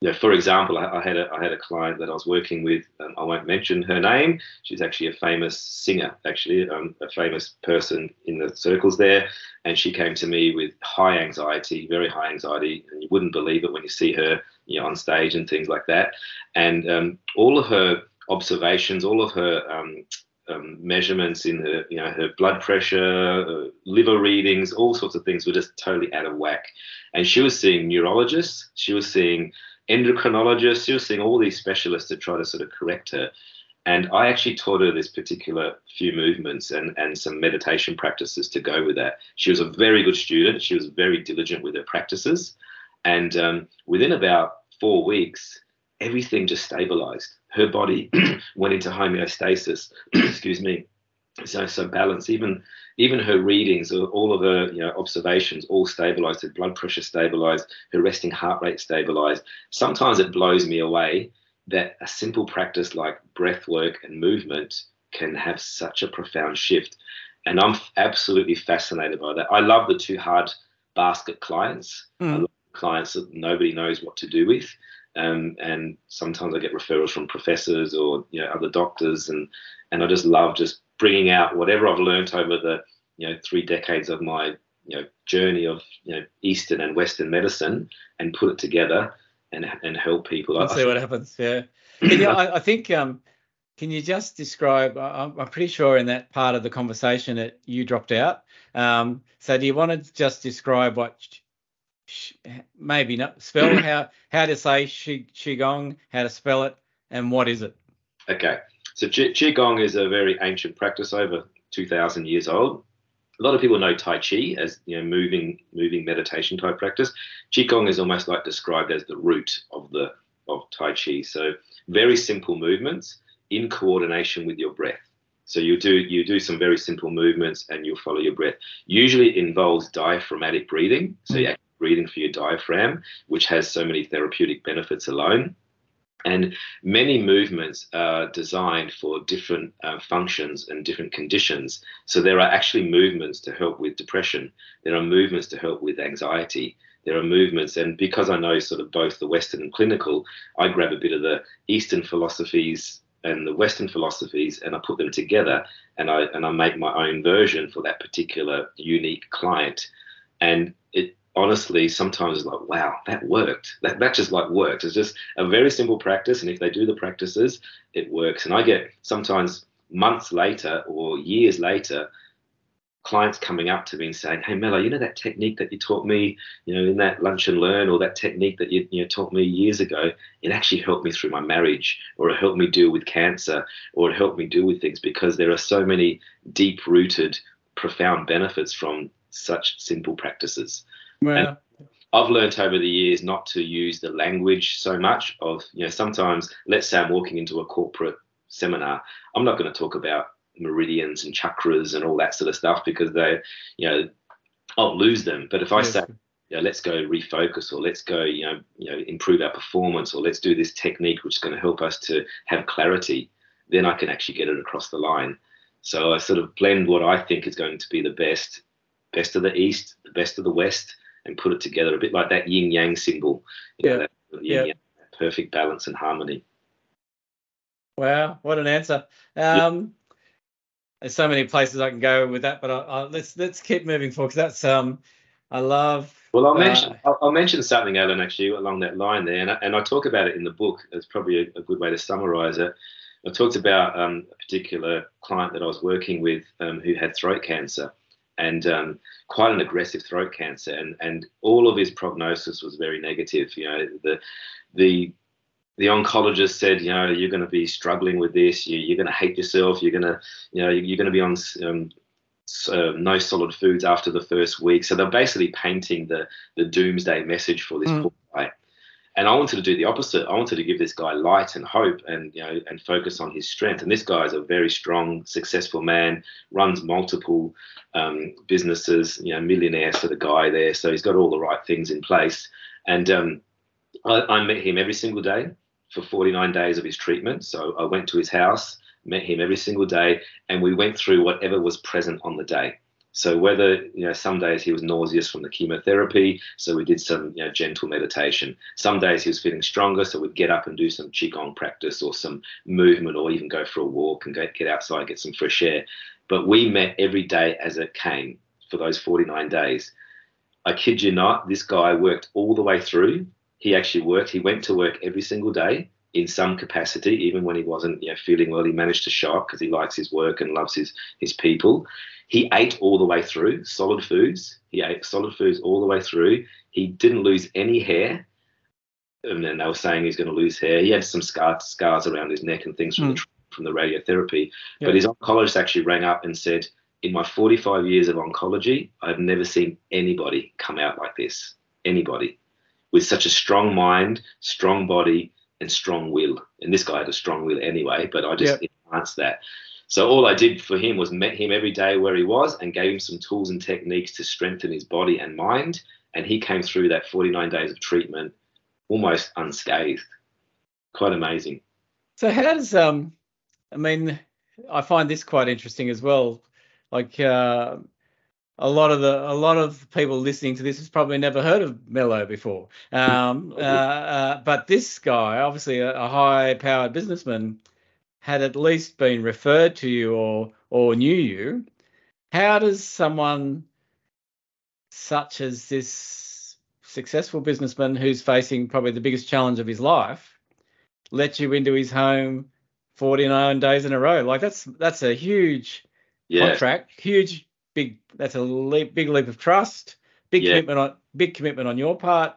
you know, for example, I, I, had a I had a client that I was working with. Um, I won't mention her name. She's actually a famous singer, actually um, a famous person in the circles there. And she came to me with high anxiety, very high anxiety, and you wouldn't believe it when you see her, you know, on stage and things like that. And um, all of her observations, all of her um, um, measurements in her, you know, her blood pressure, liver readings, all sorts of things were just totally out of whack. And she was seeing neurologists. She was seeing endocrinologist. She was seeing all these specialists to try to sort of correct her. And I actually taught her this particular few movements and, and some meditation practices to go with that. She was a very good student. She was very diligent with her practices. And um, within about four weeks, everything just stabilized. Her body went into homeostasis, excuse me. So so balance. Even even her readings, all of her you know observations, all stabilized. Her blood pressure stabilized. Her resting heart rate stabilized. Sometimes it blows me away that a simple practice like breath work and movement can have such a profound shift. And I'm absolutely fascinated by that. I love the two hard basket clients. Mm. clients that nobody knows what to do with. Um, and sometimes I get referrals from professors or you know other doctors, and and I just love just bringing out whatever I've learned over the you know three decades of my you know journey of you know Eastern and Western medicine and put it together and and help people. Let's see what happens. Yeah, yeah. I, I, think um, can you just describe? I'm, I'm, pretty sure in that part of the conversation that you dropped out. Um, so do you want to just describe what maybe not spell how how to say qigong, how to spell it, and what is it? Okay, so qigong is a very ancient practice, over two thousand years old. A lot of people know Tai Chi as you know moving moving meditation type practice. Qigong is almost like described as the root of the of Tai Chi. So very simple movements in coordination with your breath. So you do you do some very simple movements and you'll follow your breath. Usually it involves diaphragmatic breathing. So mm breathing for your diaphragm, which has so many therapeutic benefits alone. And many movements are designed for different uh, functions and different conditions. So there are actually movements to help with depression. There are movements to help with anxiety. There are movements, and because I know sort of both the Western and clinical, I grab a bit of the Eastern philosophies and the Western philosophies, and I put them together, and I and I make my own version for that particular unique client. And it honestly sometimes it's like wow that worked. That, that just like worked. It's just a very simple practice and if they do the practices it works. And i get sometimes months later or years later clients coming up to me and saying hey Melo you know that technique that you taught me you know in that lunch and learn or that technique that you, you know, taught me years ago? It actually helped me through my marriage or it helped me deal with cancer or it helped me deal with things because there are so many deep rooted profound benefits from such simple practices well, I've learned over the years not to use the language so much of, you know, sometimes let's say I'm walking into a corporate seminar, I'm not going to talk about meridians and chakras and all that sort of stuff because they, you know, I'll lose them. But if I yes. say, you know, let's go refocus or let's go, you know, you know, improve our performance or let's do this technique which is going to help us to have clarity, then I can actually get it across the line. So I sort of blend what I think is going to be the best, best of the East, the best of the West, and put it together a bit like that yin yang symbol. Yeah. yeah. perfect balance and harmony. Wow, what an answer. Um, There's so many places I can go with that, but I, I, let's let's keep moving forward because that's um, I love. Well, I'll mention uh, I'll, I'll, mention something, Alan, actually along that line there, and I, and I talk about it in the book. It's probably a, a good way to summarise it. I talked about um, a particular client that I was working with um, who had throat cancer, and um, quite an aggressive throat cancer, and and all of his prognosis was very negative. You know, the the the oncologist said, you know, you're going to be struggling with this. You, are going to hate yourself. You're going to, you know, you're going to be on um, uh, no solid foods after the first week. So they're basically painting the the doomsday message for this mm. poor guy and I wanted to do the opposite. I wanted to give this guy light and hope, and you know, and focus on his strength. And this guy is a very strong, successful man, runs multiple um, businesses. You know, millionaire sort of guy there. So he's got all the right things in place. And um, I, I met him every single day for 49 days of his treatment. So I went to his house, met him every single day, and we went through whatever was present on the day. So whether you know some days he was nauseous from the chemotherapy, so we did some you know gentle meditation. Some days he was feeling stronger, so we'd get up and do some qigong practice or some movement, or even go for a walk and go, get outside, get some fresh air. But we met every day as it came for those 49 days. I kid you not, this guy worked all the way through. He actually worked. He went to work every single day in some capacity, even when he wasn't you know, feeling well. He managed to show up because he likes his work and loves his his people. He ate all the way through solid foods. He ate solid foods all the way through. He didn't lose any hair. And then they were saying he's going to lose hair. He had some scar, scars around his neck and things from, mm. the, from the radiotherapy. Yeah. But his oncologist actually rang up and said, in my 45 years of oncology, I've never seen anybody come out like this. Anybody with such a strong mind, strong body, and strong will. And this guy had a strong will anyway, but I just enhanced that. So all I did for him was met him every day where he was and gave him some tools and techniques to strengthen his body and mind. And he came through that 49 days of treatment almost unscathed. Quite amazing. So how does um, I mean, I find this quite interesting as well. Like uh, a lot of the a lot of people listening to this has probably never heard of Melo before. Um, uh, uh, but this guy, obviously a, a high-powered businessman, had at least been referred to you or or knew you. How does someone such as this successful businessman who's facing probably the biggest challenge of his life let you into his home 49 days in a row? Like that's that's a huge yeah. contract, huge big that's a leap, big leap of trust, big yeah. commitment on big commitment on your part.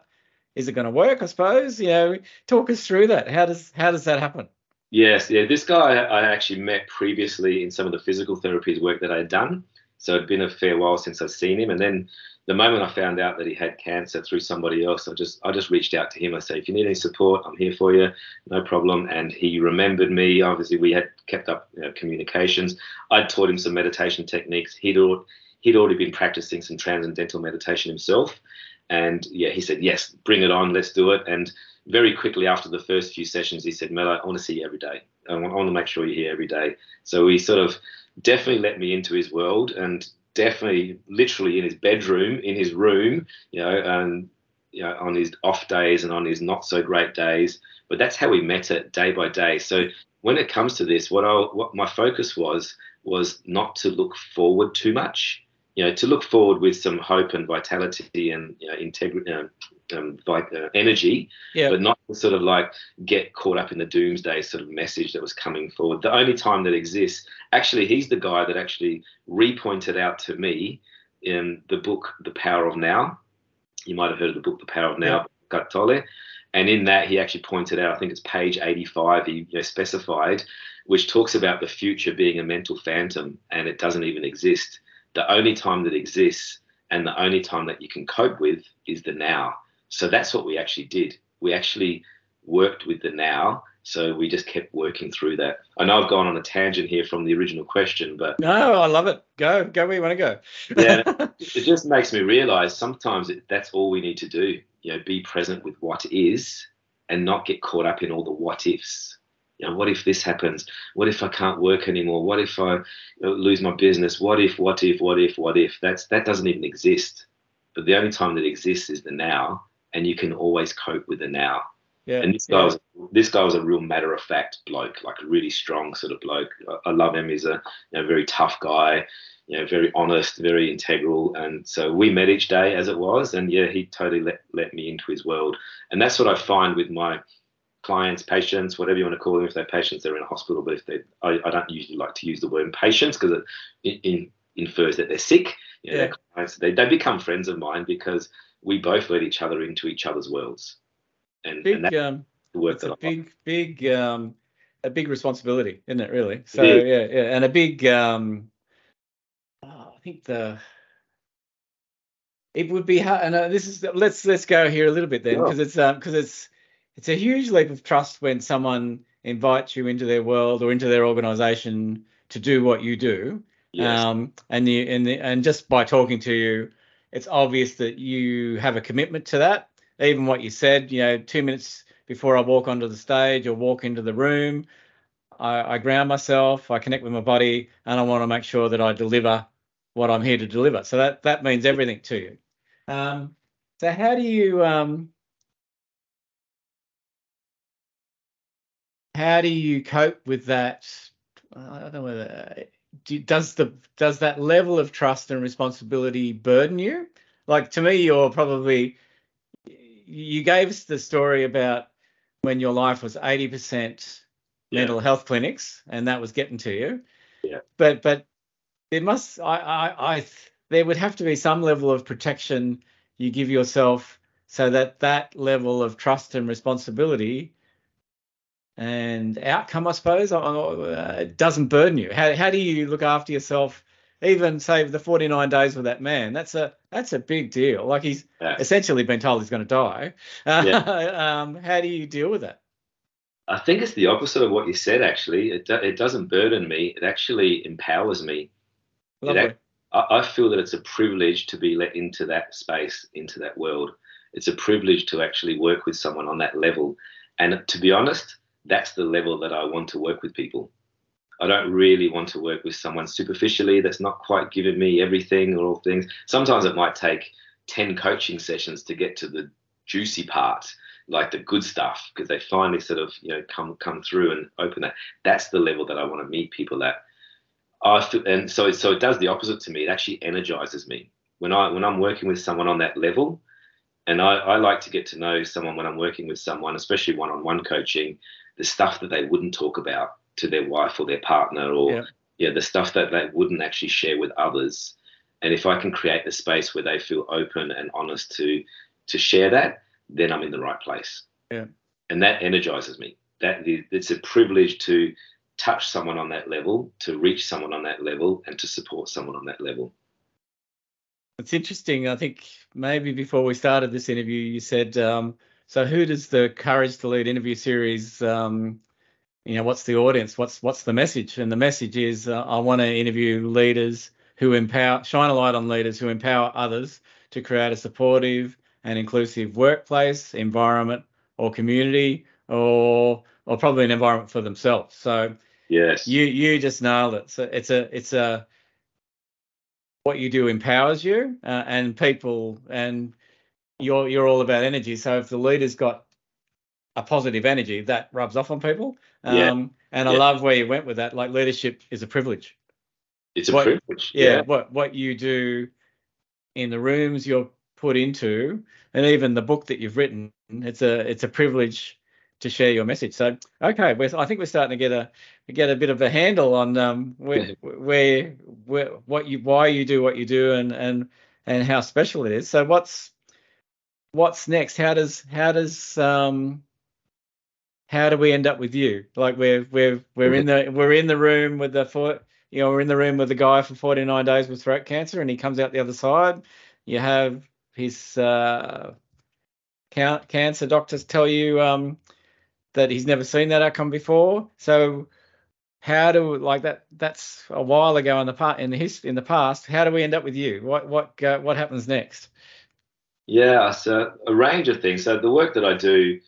Is it going to work? I suppose. You know, talk us through that. How does how does that happen? Yes, yeah. This guy I actually met previously in some of the physical therapies work that I had done. So it'd been a fair while since I'd seen him. And then the moment I found out that he had cancer through somebody else, I just I just reached out to him. I said, if you need any support, I'm here for you, no problem. And he remembered me. Obviously, we had kept up you know, communications. I'd taught him some meditation techniques. He'd he'd already been practicing some transcendental meditation himself. And yeah, he said, yes, bring it on, let's do it. And very quickly after the first few sessions, he said, Melo, I want to see you every day. I want, I want to make sure you're here every day. So we sort of definitely let me into his world and definitely literally in his bedroom, in his room, you know, and you know, on his off days and on his not so great days. But that's how we met it day by day. So when it comes to this, what I what my focus was was not to look forward too much you know, to look forward with some hope and vitality and you know, integrity, um, um, uh, energy, yeah. but not sort of like get caught up in the doomsday sort of message that was coming forward. The only time that exists, actually, he's the guy that actually repointed out to me in the book The Power of Now. You might have heard of the book The Power of Now, yeah. Tolle. And in that, he actually pointed out, I think it's page 85, he you know, specified, which talks about the future being a mental phantom and it doesn't even exist the only time that exists and the only time that you can cope with is the now. So that's what we actually did. We actually worked with the now. So we just kept working through that. I know I've gone on a tangent here from the original question, but no, I love it. Go, go where you want to go. yeah, it just makes me realize sometimes it, that's all we need to do. You know, be present with what is, and not get caught up in all the what ifs you know, what if this happens? What if I can't work anymore? What if I uh, lose my business? What if, what if, what if, what if? That's that doesn't even exist. But the only time that exists is the now, and you can always cope with the now. Yeah, and this guy yeah. was this guy was a real matter of fact bloke, like a really strong sort of bloke. I, love him. He's a you know, very tough guy, you know, very honest, very integral. And so we met each day as it was, and yeah, he totally let let me into his world. And that's what I find with my clients, patients, whatever you want to call them. If they're patients, they're in a hospital. But if they, I, I don't usually like to use the word patients because it, it in, infers that they're sick. You know, yeah. Clients, they, they become friends of mine because we both let each other into each other's worlds. And, big, and that's um, the work that a I big, like. big, um, a big responsibility, isn't it? Really. So yeah, yeah, yeah. and a big. Um, oh, I think the it would be hard. And uh, this is let's let's go here a little bit then because it's um because it's it's a huge leap of trust when someone invites you into their world or into their organization to do what you do. Yes. Um, and you and the, and just by talking to you, it's obvious that you have a commitment to that. Even what you said, you know, two minutes before I walk onto the stage or walk into the room, I, I ground myself, I connect with my body, and I want to make sure that I deliver what I'm here to deliver. So that that means everything to you. Um, so how do you um, how do you cope with that? I don't know whether do, does the does that level of trust and responsibility burden you? Like to me, you're probably you gave us the story about when your life was 80% yeah. mental health clinics, and that was getting to you. Yeah. But but there must I I, I there would have to be some level of protection you give yourself so that that level of trust and responsibility and outcome, I suppose, uh, doesn't burden you. How, how do you look after yourself? Even say the 49 days with that man, that's a that's a big deal. Like he's yeah. essentially been told he's going to die. Yeah. um, how do you deal with that? I think it's the opposite of what you said. Actually, it do, it doesn't burden me. It actually empowers me. Lovely. It, I, I feel that it's a privilege to be let into that space, into that world. It's a privilege to actually work with someone on that level. And to be honest, that's the level that I want to work with people. I don't really want to work with someone superficially that's not quite giving me everything or all things. Sometimes it might take 10 coaching sessions to get to the juicy part, like the good stuff, because they finally sort of, you know, come come through and open that. That's the level that I want to meet people at. I feel, and so so it does the opposite to me. It actually energizes me when I when I'm working with someone on that level. And I, I like to get to know someone when I'm working with someone, especially one-on-one coaching, the stuff that they wouldn't talk about to their wife or their partner, or yeah, yeah the stuff that they wouldn't actually share with others. And if I can create the space where they feel open and honest to to share that, then I'm in the right place. Yeah. And that energizes me. That it's a privilege to touch someone on that level, to reach someone on that level, and to support someone on that level. It's interesting. I think maybe before we started this interview, you said, um, "So who does the Courage to Lead interview series? Um, you know, what's the audience? What's what's the message?" And the message is, uh, I want to interview leaders who empower, shine a light on leaders who empower others to create a supportive and inclusive workplace, environment, or community, or or probably an environment for themselves. So Yes. You you just nailed it. So it's a it's a what you do empowers you uh, and people and you're you're all about energy. So if the leader's got a positive energy, that rubs off on people. Um, yeah. And I love where you went with that. Like leadership is a privilege. It's a what, privilege. Yeah, yeah. What what you do in the rooms you're put into, and even the book that you've written, it's a it's a privilege to share your message. So okay, I think we're starting to get a get a bit of a handle on um, where, where where what you why you do what you do and and and how special it is. So what's what's next? How does how does um how do we end up with you? Like we're we're we're in the we're in the room with the foot you know we're in the room with the guy for 49 days with throat cancer and he comes out the other side. You have his uh, cancer doctors tell you um, that he's never seen that outcome before. So how do like that? That's a while ago in the part in the his in the past. How do we end up with you? What what uh, what happens next? Yeah, so a range of things. So the work that I do,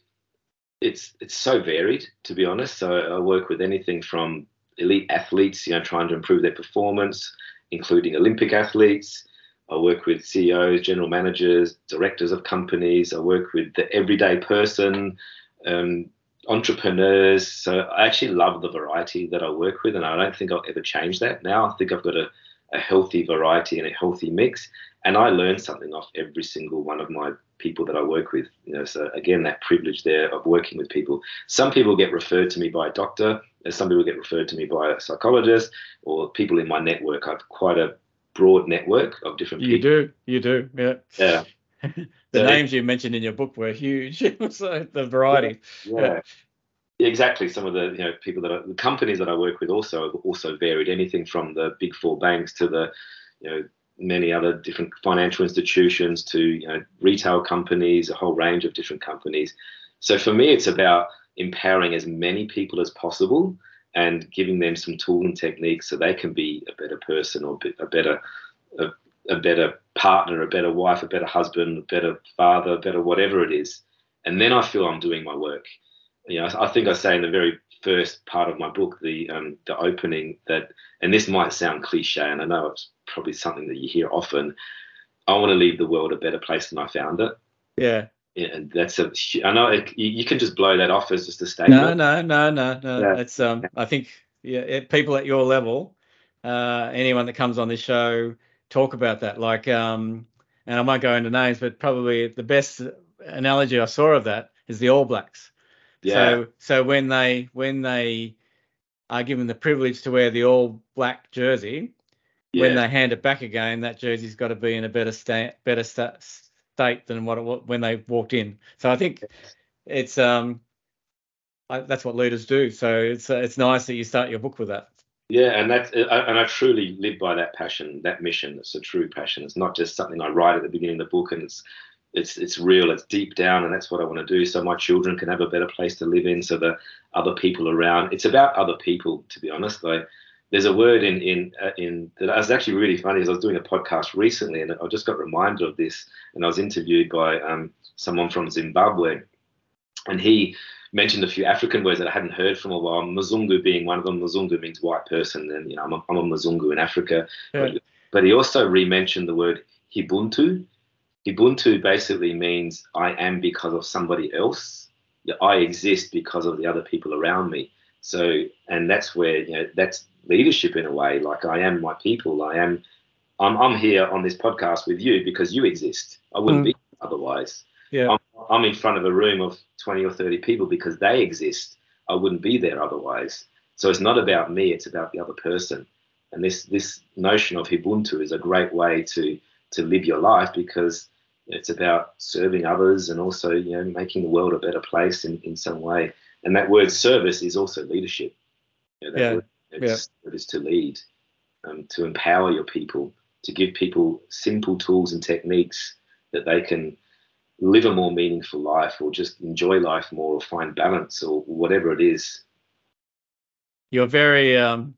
it's it's so varied to be honest. So I work with anything from elite athletes, you know, trying to improve their performance, including Olympic athletes. I work with CEOs, general managers, directors of companies. I work with the everyday person, um, entrepreneurs. So I actually love the variety that I work with, and I don't think I'll ever change that. Now I think I've got a, a healthy variety and a healthy mix, and I learn something off every single one of my people that I work with. You know, so again, that privilege there of working with people. Some people get referred to me by a doctor. Some people get referred to me by a psychologist or people in my network. I've quite a broad network of different you people. You do, you do, yeah. Yeah. the so, names you mentioned in your book were huge. so the variety. Yeah, yeah. Exactly. Some of the you know people that are, the companies that I work with also have also varied. Anything from the big four banks to the you know many other different financial institutions to you know retail companies, a whole range of different companies. So for me, it's about empowering as many people as possible and giving them some tools and techniques so they can be a better person or a better a, a better partner, a better wife, a better husband, a better father, a better whatever it is. And then I feel I'm doing my work. You know, I think I say in the very first part of my book, the um, the opening that, and this might sound cliche, and I know it's probably something that you hear often. I want to leave the world a better place than I found it. Yeah. Yeah, and that's a. I know it, you, you, can just blow that off as just a statement. No, no, no, no, no. Yeah. It's um. I think yeah, people at your level, uh, anyone that comes on this show, talk about that. Like, um, and I won't go into names, but probably the best analogy I saw of that is the All Blacks. Yeah. So, so when they when they are given the privilege to wear the All Black jersey, yeah. when they hand it back again, that jersey's got to be in a better state, better st- state than what it was when they walked in. So I think it's um, I, that's what leaders do. So it's uh, it's nice that you start your book with that. Yeah, and that's uh, and I truly live by that passion, that mission. It's a true passion. It's not just something I write at the beginning of the book and it's it's it's real, it's deep down, and that's what I want to do. So my children can have a better place to live in, so the other people around. It's about other people, to be honest. Like there's a word in in uh, in that was actually really funny. As I was doing a podcast recently, and I just got reminded of this, and I was interviewed by um, someone from Zimbabwe, and he mentioned a few African words that I hadn't heard from a while. Mzungu being one of them. Mzungu means white person, and you know I'm a, I'm a Mzungu in Africa. Yeah. But, but he also re-mentioned the word Ubuntu, Ubuntu basically means I am because of somebody else. I exist because of the other people around me. So, and that's where you know that's leadership in a way. Like I am my people. I am. I'm, I'm here on this podcast with you because you exist. I wouldn't mm. be otherwise. Yeah. I'm, I'm in front of a room of 20 or 30 people because they exist. I wouldn't be there otherwise. So it's not about me. It's about the other person. And this this notion of Ubuntu is a great way to to live your life because it's about serving others and also you know making the world a better place in, in some way and that word service is also leadership you know, yeah. Word, it's, yeah. it is to lead um, to empower your people to give people simple tools and techniques that they can live a more meaningful life or just enjoy life more or find balance or whatever it is you're very um,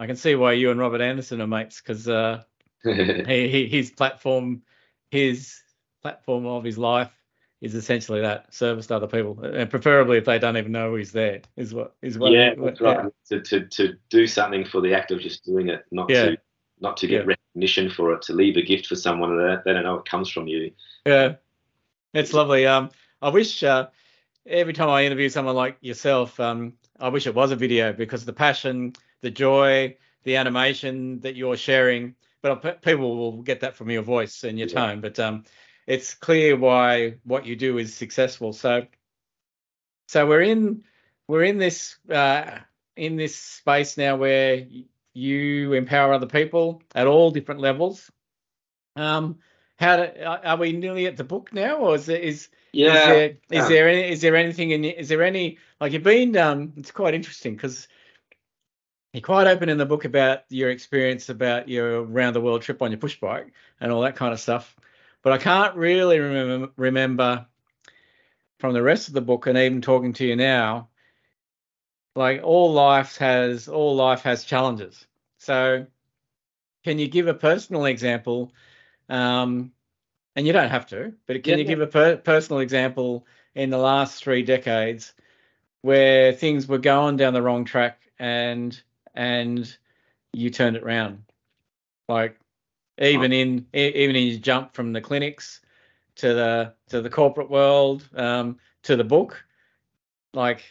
i can see why you and robert anderson are mates because uh, he, he, his platform his platform of his life is essentially that service to other people, and preferably if they don't even know he's there, is what is what. Yeah, that's right. To, to to do something for the act of just doing it, not yeah. to not to get yeah. recognition for it, to leave a gift for someone that they don't know it comes from you. Yeah, it's lovely. Um, I wish uh, every time I interview someone like yourself, um, I wish it was a video because the passion, the joy, the animation that you're sharing. But people will get that from your voice and your yeah. tone. But um, it's clear why what you do is successful. So, so we're in we're in this uh, in this space now where you empower other people at all different levels. Um, how do, are we nearly at the book now, or is there is yeah is there, is there any, is there anything in is there any like you've been um it's quite interesting because you're quite open in the book about your experience about your round the world trip on your push bike and all that kind of stuff but I can't really remember, remember from the rest of the book and even talking to you now, like all life has all life has challenges. So can you give a personal example? Um, and you don't have to, but can yeah, you give a per- personal example in the last three decades where things were going down the wrong track and and you turned it around? Like even in even in his jump from the clinics to the to the corporate world um, to the book. Like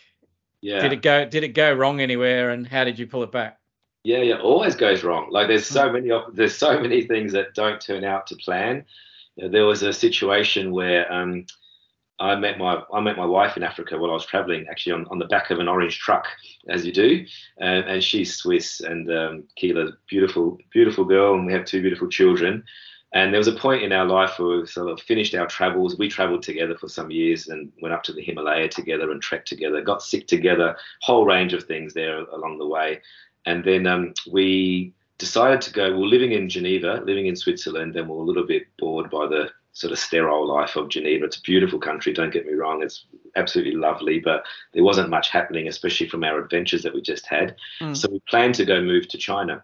yeah. did it go did it go wrong anywhere and how did you pull it back? Yeah yeah always goes wrong. Like there's so hmm. many there's so many things that don't turn out to plan. You know, there was a situation where um, I met my I met my wife in Africa while I was traveling, actually on, on the back of an orange truck, as you do, and, and she's Swiss, and um, Keela's beautiful beautiful girl, and we have two beautiful children. And there was a point in our life where we sort of finished our travels. We traveled together for some years and went up to the Himalaya together and trekked together, got sick together, whole range of things there along the way. And then um, we decided to go. We were living in Geneva, living in Switzerland, and we were a little bit bored by the sort of sterile life of Geneva. It's a beautiful country, don't get me wrong. It's absolutely lovely, but there wasn't much happening, especially from our adventures that we just had. Mm. So we planned to go move to China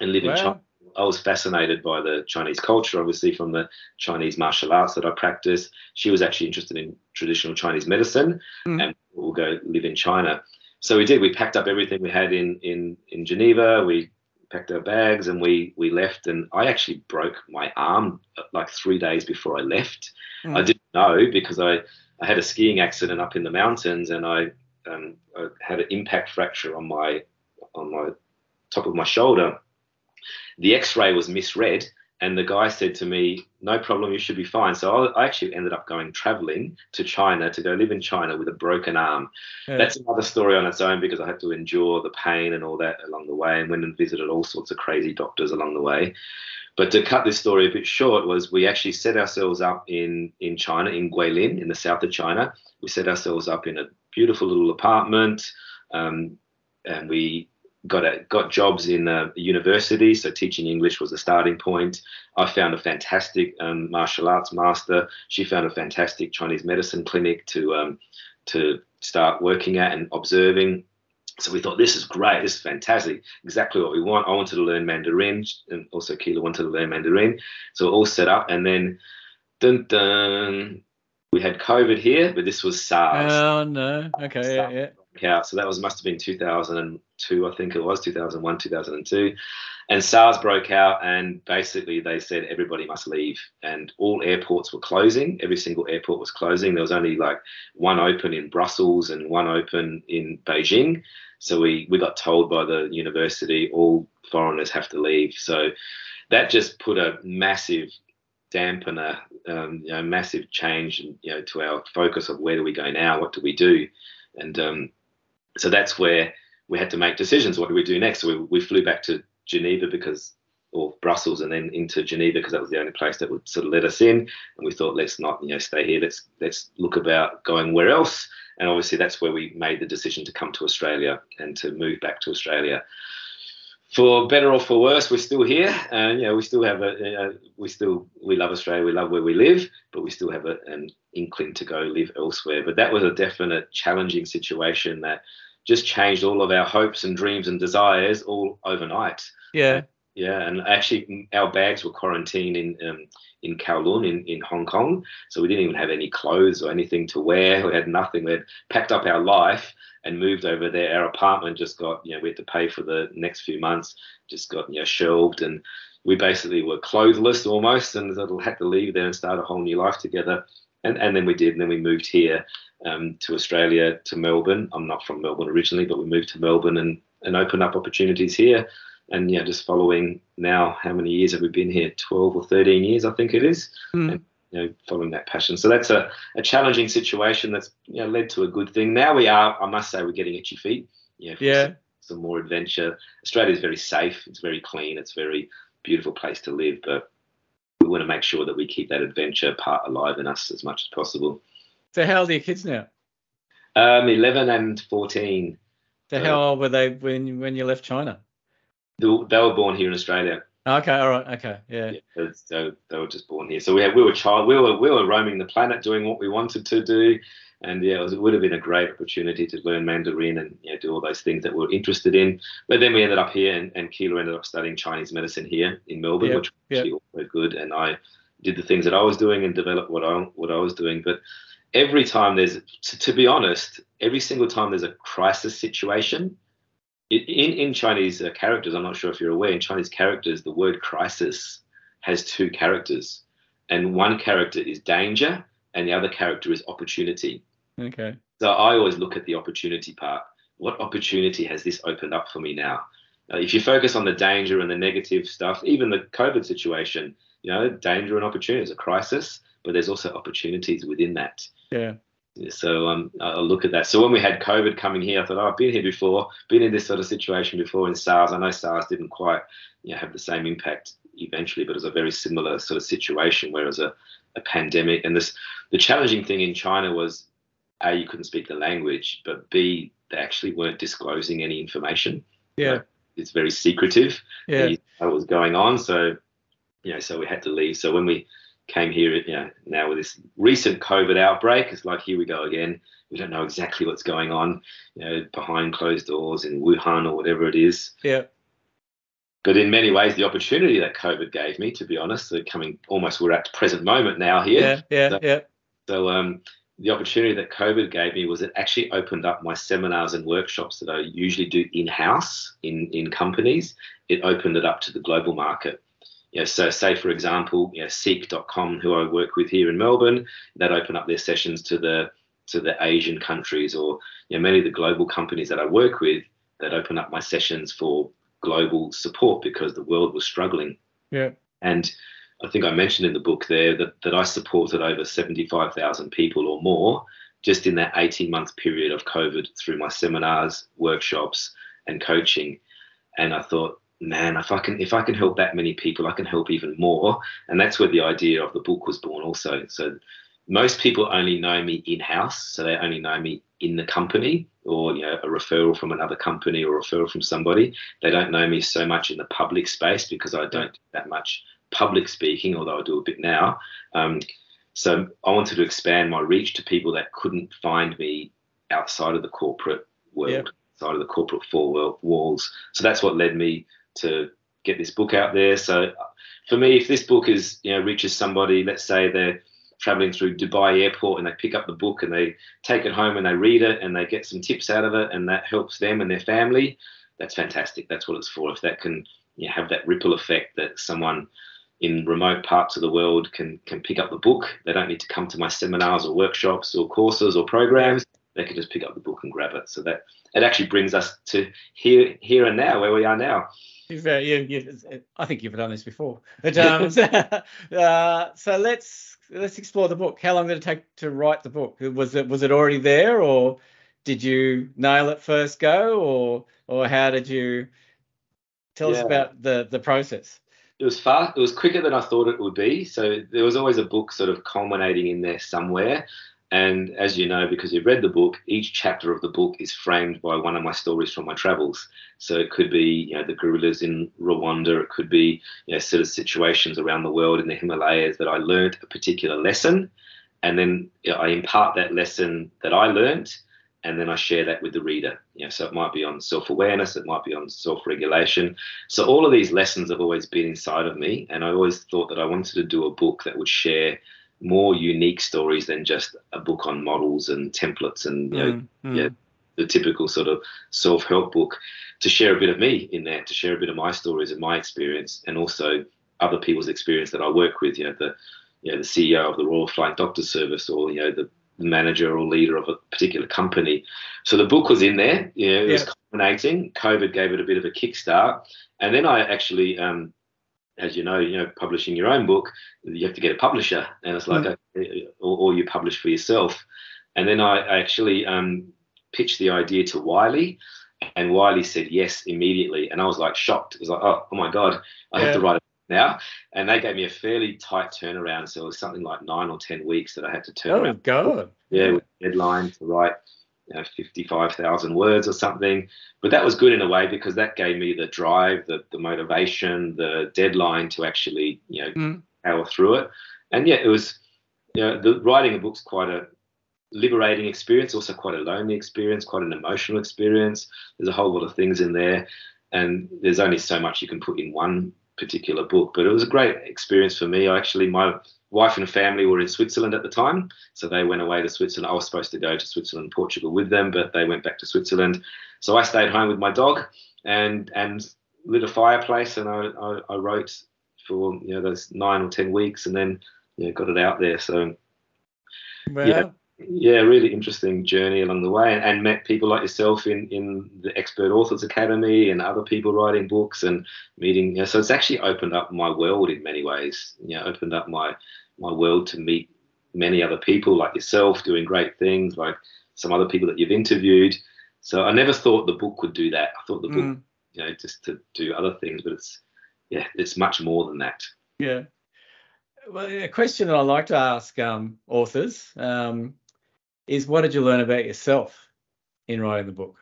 and live wow. in China. I was fascinated by the Chinese culture, obviously from the Chinese martial arts that I practice. She was actually interested in traditional Chinese medicine, mm. and we'll go live in China. So we did. We packed up everything we had in in in Geneva. We packed our bags and we we left and I actually broke my arm uh, like three days before I left. Mm. I didn't know because I, I had a skiing accident up in the mountains and I, um, I had an impact fracture on my on my top of my shoulder. The X-ray was misread and the guy said to me, "No problem, you should be fine." So I, actually ended up going traveling to China to go live in China with a broken arm. Yeah. That's another story on its own because I had to endure the pain and all that along the way, and went and visited all sorts of crazy doctors along the way. But to cut this story a bit short, was we actually set ourselves up in in China, in Guilin, in the south of China. We set ourselves up in a beautiful little apartment, um, and we got a, got jobs in a university, so teaching English was a starting point. I found a fantastic um, martial arts master. She found a fantastic Chinese medicine clinic to um, to start working at and observing. So we thought this is great, this is fantastic, exactly what we want. I wanted to learn Mandarin, and also Keela wanted to learn Mandarin. So all set up, and then dun dun, we had COVID here, but this was SARS. Oh no, okay, SARS yeah, yeah out. So that was must have been 2002, I think it was 2001, 2002, and SARS broke out, and basically they said everybody must leave, and all airports were closing. Every single airport was closing. There was only like one open in Brussels and one open in Beijing. So we we got told by the university all foreigners have to leave. So that just put a massive dampener, um, you know, massive change, you know, to our focus of where do we go now? What do we do? And um, so that's where we had to make decisions. What do we do next? So we, we flew back to Geneva because, or Brussels, and then into Geneva because that was the only place that would sort of let us in. And we thought, let's not, you know, stay here. Let's let's look about going where else. And obviously, that's where we made the decision to come to Australia and to move back to Australia. For better or for worse, we're still here, and you know we still have a, we still we love Australia, we love where we live, but we still have a, an inkling to go live elsewhere. But that was a definite challenging situation that just changed all of our hopes and dreams and desires all overnight. Yeah. Yeah, and actually, our bags were quarantined in um, in Kowloon in, in Hong Kong, so we didn't even have any clothes or anything to wear. We had nothing. We had packed up our life and moved over there. Our apartment just got, you know, we had to pay for the next few months, just got, you know, shelved, and we basically were clothless almost, and had to leave there and start a whole new life together. And and then we did, and then we moved here um, to Australia, to Melbourne. I'm not from Melbourne originally, but we moved to Melbourne and, and opened up opportunities here. And yeah, just following now, how many years have we been here? 12 or 13 years, I think it is. Mm. And, you know, following that passion. So that's a, a challenging situation that's you know, led to a good thing. Now we are, I must say, we're getting itchy feet. You know, yeah. Some, some more adventure. Australia is very safe. It's very clean. It's a very beautiful place to live. But want to make sure that we keep that adventure part alive in us as much as possible. So how old are your kids now? Um, eleven and fourteen. So how old were they when when you left China? They, they were born here in Australia. Okay, all right, okay, yeah. yeah so they were just born here. So we had, we were child we were we were roaming the planet doing what we wanted to do, and yeah, it, was, it would have been a great opportunity to learn Mandarin and you know, do all those things that we we're interested in. But then we ended up here, and, and Keela ended up studying Chinese medicine here in Melbourne, yep, which was yep. also good. And I did the things that I was doing and developed what I what I was doing. But every time there's, to, to, be honest, every single time there's a crisis situation, in, in Chinese uh, characters, I'm not sure if you're aware, in Chinese characters, the word crisis has two characters. And one character is danger, and the other character is opportunity. Okay. So I always look at the opportunity part. What opportunity has this opened up for me now? Uh, if you focus on the danger and the negative stuff, even the COVID situation, you know, danger and opportunity is a crisis, but there's also opportunities within that. Yeah. So um, I'll look at that. So when we had COVID coming here, I thought, oh, I've been here before, been in this sort of situation before in SARS. I know SARS didn't quite you know, have the same impact eventually, but it was a very similar sort of situation where it was a, a pandemic. And this, the challenging thing in China was, A, you couldn't speak the language, but B, they actually weren't disclosing any information. Yeah. it's very secretive. Yeah. What was going on. So, you know, so we had to leave. So when we came here, you know, now with this recent COVID outbreak, it's like here we go again. We don't know exactly what's going on, you know, behind closed doors in Wuhan or whatever it is. Yeah. But in many ways, the opportunity that COVID gave me, to be honest, so coming almost we're at the present moment now here. Yeah, yeah, so, yeah. So um, the opportunity that COVID gave me was it actually opened up my seminars and workshops that I usually do in house in in companies. It opened it up to the global market you know, so say for example, you know, Seek.com, who I work with here in Melbourne, that open up their sessions to the to the Asian countries, or you know, many of the global companies that I work with that open up my sessions for global support because the world was struggling. Yeah. And I think I mentioned in the book there that, that I supported over 75,000 people or more just in that 18 month period of COVID through my seminars, workshops, and coaching. And I thought, man, if I can if I can help that many people, I can help even more. And that's where the idea of the book was born also. So most people only know me in house, so they only know me in the company, or you know a referral from another company or a referral from somebody. They don't know me so much in the public space because I don't do that much public speaking, although I do a bit now. Um, so I wanted to expand my reach to people that couldn't find me outside of the corporate world, yep. outside of the corporate four walls. So that's what led me to get this book out there. So for me, if this book is you know reaches somebody, let's say they're traveling through Dubai airport and they pick up the book and they take it home and they read it and they get some tips out of it and that helps them and their family, that's fantastic. That's what it's for. If that can you know, have that ripple effect that someone in remote parts of the world can can pick up the book. They don't need to come to my seminars or workshops or courses or programs. They can just pick up the book and grab it. So that it actually brings us to here here and now where we are now. You've, uh, you, you, I think you've done this before. But, um, uh, so let's let's explore the book. How long did it take to write the book? Was it was it already there, or did you nail it first go, or or how did you tell yeah. us about the the process? It was fast. It was quicker than I thought it would be. So there was always a book sort of culminating in there somewhere. And as you know, because you've read the book, each chapter of the book is framed by one of my stories from my travels. So it could be, you know, the gorillas in Rwanda. It could be, you know, sort of situations around the world in the Himalayas that I learned a particular lesson, and then you know, I impart that lesson that I learned and then I share that with the reader. You know, so it might be on self-awareness, it might be on self-regulation. So all of these lessons have always been inside of me, and I always thought that I wanted to do a book that would share more unique stories than just a book on models and templates and you know, mm, mm. yeah, the typical sort of self-help book. To share a bit of me in there, to share a bit of my stories and my experience, and also other people's experience that I work with. You know, the you know the CEO of the Royal Flying Doctor Service, or you know the manager or leader of a particular company. So the book was in there. You know, it yeah. was culminating. COVID gave it a bit of a kickstart, and then I actually, um, as you know, you know, publishing your own book, you have to get a publisher, and it's like, mm. a, or, or, you publish for yourself. And then I, I actually um, pitched the idea to Wiley, and Wiley said yes immediately, and I was like shocked. It was like, oh, oh my god, I yeah. have to write now, and they gave me a fairly tight turnaround. So it was something like nine or ten weeks that I had to turn. Oh around. God! Yeah, with deadline to write you know, 55,000 words or something. But that was good in a way because that gave me the drive, the, the motivation, the deadline to actually, you know, mm. power through it. And yeah, it was, you know, the writing a book's quite a liberating experience, also quite a lonely experience, quite an emotional experience. There's a whole lot of things in there. And there's only so much you can put in one particular book. But it was a great experience for me. I actually, my wife and family were in Switzerland at the time, so they went away to Switzerland. I was supposed to go to Switzerland and Portugal with them, but they went back to Switzerland. So I stayed home with my dog and and lit a fireplace, and I, I, I wrote for you know those nine or ten weeks, and then you know, got it out there. So well, yeah yeah, really interesting journey along the way, and, and, met people like yourself in in the Expert Authors Academy and other people writing books and meeting. You know, so it's actually opened up my world in many ways. You know, opened up my my world to meet many other people like yourself doing great things, like some other people that you've interviewed. So I never thought the book would do that. I thought the book, mm. you know, just to do other things, but it's yeah, it's much more than that. Yeah. Well, a question that I like to ask um, authors. Um, is what did you learn about yourself in writing the book?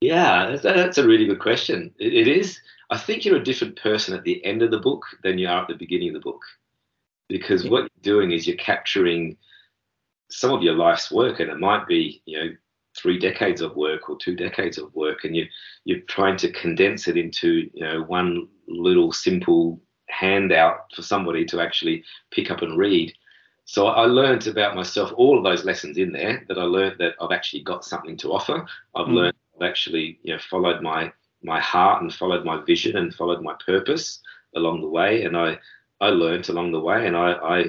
Yeah, that's a really good question. It is. I think you're a different person at the end of the book than you are at the beginning of the book, because yeah. what you're doing is you're capturing some of your life's work, and it might be you know three decades of work or two decades of work, and you you're trying to condense it into you know one little simple handout for somebody to actually pick up and read. So I learned about myself, all of those lessons in there that I learned that I've actually got something to offer. I've mm. learned I've actually, you know, followed my my heart and followed my vision and followed my purpose along the way. And I I learned along the way, and I I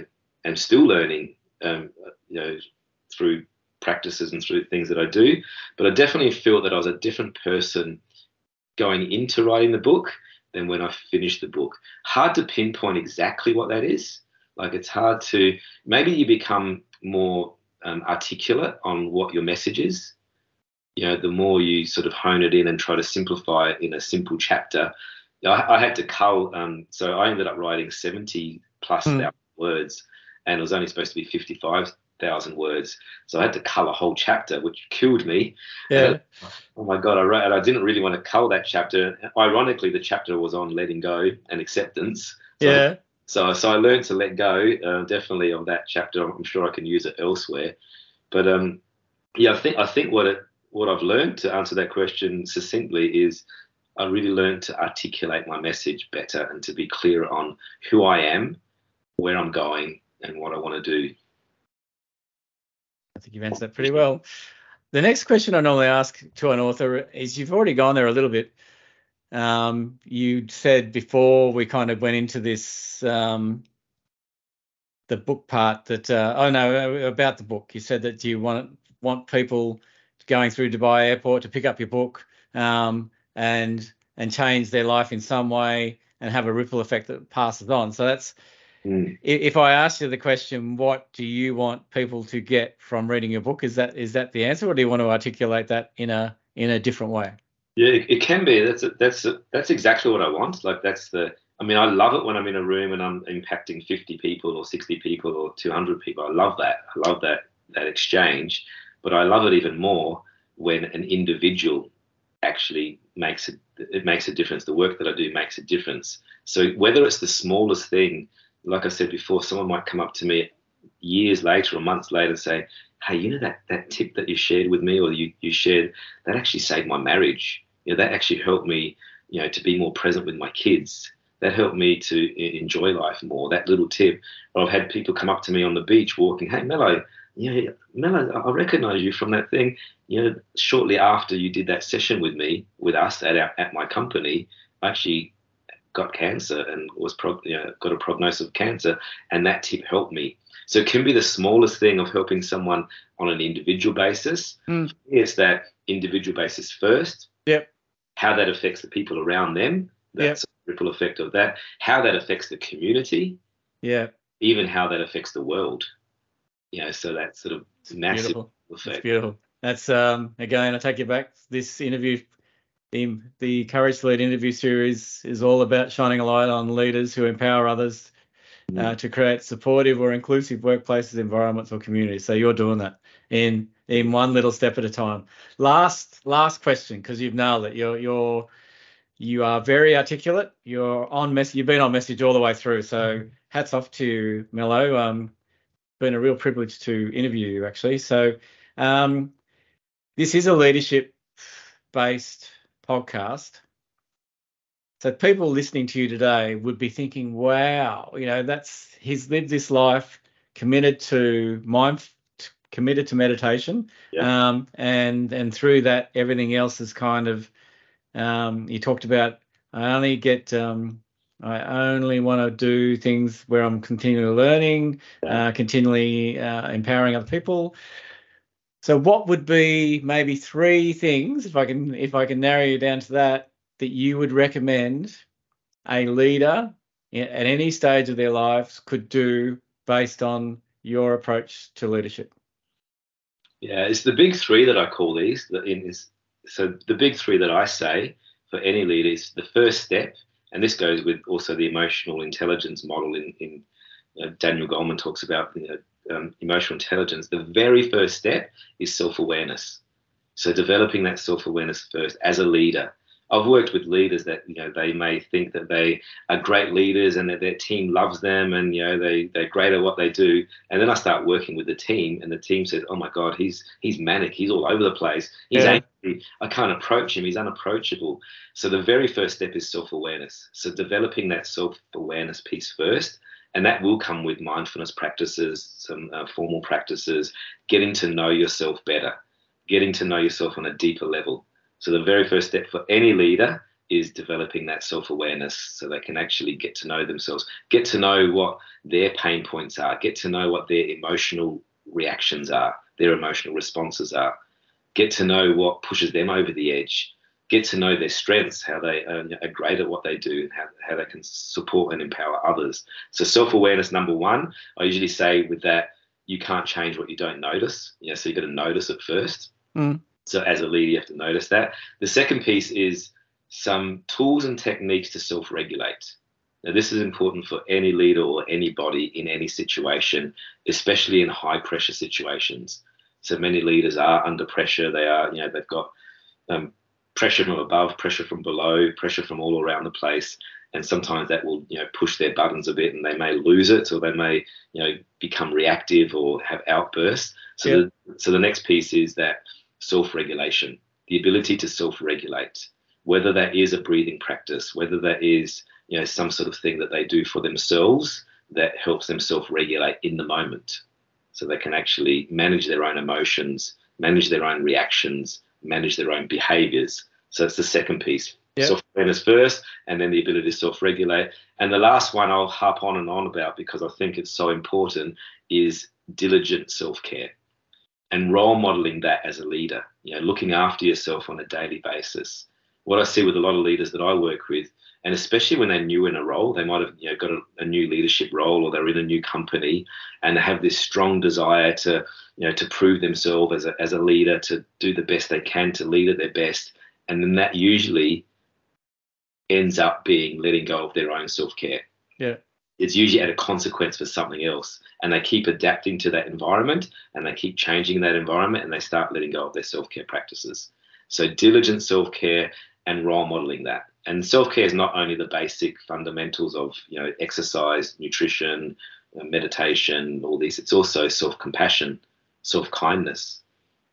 am still learning, um, you know, through practices and through things that I do. But I definitely feel that I was a different person going into writing the book than when I finished the book. Hard to pinpoint exactly what that is like it's hard to maybe you become more um, articulate on what your message is. You know, the more you sort of hone it in and try to simplify it in a simple chapter. I, I had to cull, um, so I ended up writing 70 plus mm. words, and it was only supposed to be 55 thousand words. So I had to cull a whole chapter, which killed me. Yeah. oh my god, I wrote, and I didn't really want to cull that chapter. Ironically, the chapter was on letting go and acceptance. So yeah. So so I learned to let go. Uh, definitely on that chapter. I'm sure I can use it elsewhere. But um, yeah, I think I think what it what I've learned to answer that question succinctly is I really learned to articulate my message better and to be clear on who I am, where I'm going, and what I want to do. I think you've answered that pretty well. The next question I normally ask to an author is you've already gone there a little bit. Um, you said before we kind of went into this, um, the book part that, uh, oh no, about the book. You said that you want want people going through Dubai Airport to pick up your book um, and and change their life in some way and have a ripple effect that passes on. So that's Mm. If I ask you the question, what do you want people to get from reading your book? Is that is that the answer, or do you want to articulate that in a in a different way? Yeah, it can be. That's a, that's a, that's exactly what I want. Like that's the. I mean, I love it when I'm in a room and I'm impacting 50 people or 60 people or 200 people. I love that. I love that that exchange. But I love it even more when an individual actually makes it. It makes a difference. The work that I do makes a difference. So whether it's the smallest thing like I said before, someone might come up to me years later or months later and say, Hey, you know that, that tip that you shared with me or you, you shared, that actually saved my marriage. You know, that actually helped me, you know, to be more present with my kids. That helped me to enjoy life more. That little tip. I've had people come up to me on the beach walking, Hey, Melo, yeah, Melo, I recognize you from that thing. You know, shortly after you did that session with me, with us at our, at my company, I actually got cancer and was pro- you know, got a prognosis of cancer, and that tip helped me. So it can be the smallest thing of helping someone on an individual basis. Mm. It's that individual basis first. Yep. How that affects the people around them. That's yep. a ripple effect of that. How that affects the community. Yeah. Even how that affects the world. You know, so that sort of massive beautiful. effect. It's beautiful. That's um again, I take you back. This interview the, the Courage to Lead interview series is all about shining a light on leaders who empower others uh, mm. to create supportive or inclusive workplaces, environments, or communities. So you're doing that in in one little step at a time. Last last question because you've nailed it. You're you're you are very articulate. You're on message. You've been on message all the way through. So mm. hats off to you, Melo. Um, been a real privilege to interview you actually. So um, this is a leadership based podcast. So people listening to you today would be thinking, wow, you know, that's he's lived this life committed to mind committed to meditation. Yeah. Um, and and through that everything else is kind of um, you talked about I only get um, I only want to do things where I'm continually learning, yeah. uh, continually uh, empowering other people. So what would be maybe three things, if I can if I can narrow you down to that, that you would recommend a leader at any stage of their lives could do based on your approach to leadership? Yeah, it's the big three that I call these. In this, so the big three that I say for any leader is the first step, and this goes with also the emotional intelligence model in, in uh, Daniel Goleman talks about you know, um, emotional intelligence, the very first step is self awareness. So developing that self awareness first as a leader. I've worked with leaders that you know they may think that they are great leaders and that their team loves them and you know they they're great at what they do. And then I start working with the team and the team says oh my god he's he's manic. He's all over the place. He's yeah. angry. I can't approach him. He's unapproachable. So the very first step is self awareness so developing that self awareness piece first and that will come with mindfulness practices, some uh, formal practices, getting to know yourself better, getting to know yourself on a deeper level. So, the very first step for any leader is developing that self awareness so they can actually get to know themselves, get to know what their pain points are, get to know what their emotional reactions are, their emotional responses are, get to know what pushes them over the edge, get to know their strengths, how they are great at what they do, and how, how they can support and empower others. So self awareness, number one. I usually say with that, you can't change what you don't notice. Know, so you've got to notice it first. Mm. So as a leader, you have to notice that. The second piece is some tools and techniques to self regulate. Now, this is important for any leader or anybody in any situation, especially in high pressure situations. So many leaders are under pressure. They are, you know, they've got um, pressure from above, pressure from below, pressure from all around the place, and sometimes that will, you know, push their buttons a bit, and they may lose it, or they may, you know, become reactive or have outbursts. So, the, so the next piece is that self-regulation, the ability to self-regulate, whether that is a breathing practice, whether that is you know some sort of thing that they do for themselves that helps them self-regulate in the moment. So they can actually manage their own emotions manage their own reactions manage their own behaviors. So it's the second piece. Yep. self-awareness first and then the ability to self-regulate. And the last one i'll harp on and on about because i think it's so important is diligent self-care and role modeling that as a leader you know looking after yourself on a daily basis what i see with a lot of leaders that i work with and especially when they're new in a role, they might have you know got a, a, new leadership role or they're in a new company, and they have this strong desire to you know to prove themselves as a as a leader, to do the best they can, to lead at their best, and then that usually ends up being letting go of their own self care. Yeah. It's usually at a consequence for something else. And they keep adapting to that environment and they keep changing that environment and they start letting go of their self care practices. So, diligent self care and role modeling that and self-care is not only the basic fundamentals of you know exercise nutrition uh, meditation all these it's also self-compassion self-kindness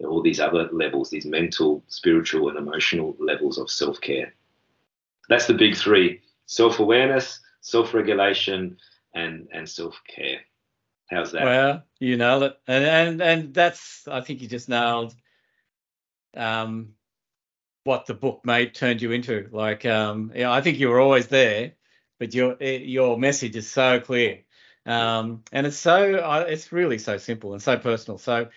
all these other levels these mental spiritual and emotional levels of self-care that's the big three self-awareness self-regulation and and self-care how's that well you nailed it and and, and that's i think you just nailed um what the book made turned you into. Like, um, know, I think you were always there, but your eh, your message is so clear, um, and it's so uh, it's really so simple and so personal. So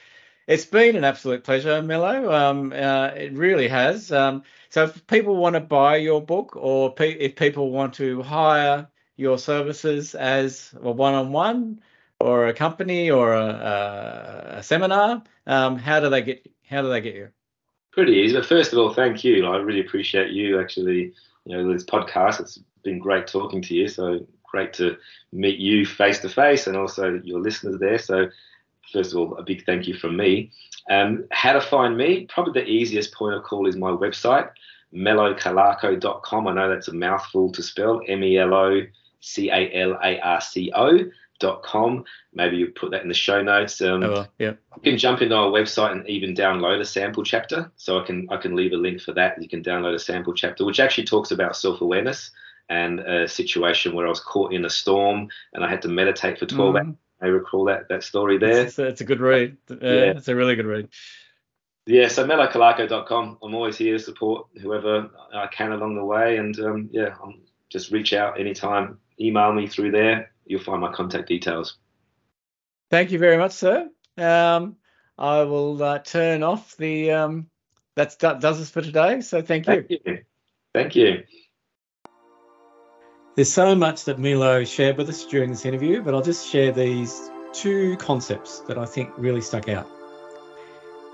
it's been an absolute pleasure, Melo. Um, uh, it really has. Um, so if people want to buy your book, or pe- if people want to hire your services as a one-on-one, or a company, or a, a, a seminar, um, how do they get how do they get you? pretty easy. But first of all, thank you. I really appreciate you actually, you know, this podcast. It's been great talking to you. So great to meet you face to face and also your listeners there. So first of all, a big thank you from me. Um, how to find me? Probably the easiest point of call is my website, melocalarco.com. I know that's a mouthful to spell, M-E-L-O C-A-L-A-R-C-O com. Maybe you put that in the show notes. Um, oh, yeah. You can jump into our website and even download a sample chapter. So I can I can leave a link for that. You can download a sample chapter, which actually talks about self awareness and a situation where I was caught in a storm and I had to meditate for 12 mm. hours. I recall that that story there. It's, it's a good read. Uh, yeah. It's a really good read. Yeah, so melocalarco.com. I'm always here to support whoever I can along the way. And um, yeah, I'm, just reach out anytime. Email me through there you'll find my contact details. Thank you very much, sir. Um, I will uh, turn off the. Um, that does us for today. So thank you. Thank you. Thank you. There's so much that Milo shared with us during this interview, but I'll just share these two concepts that I think really stuck out.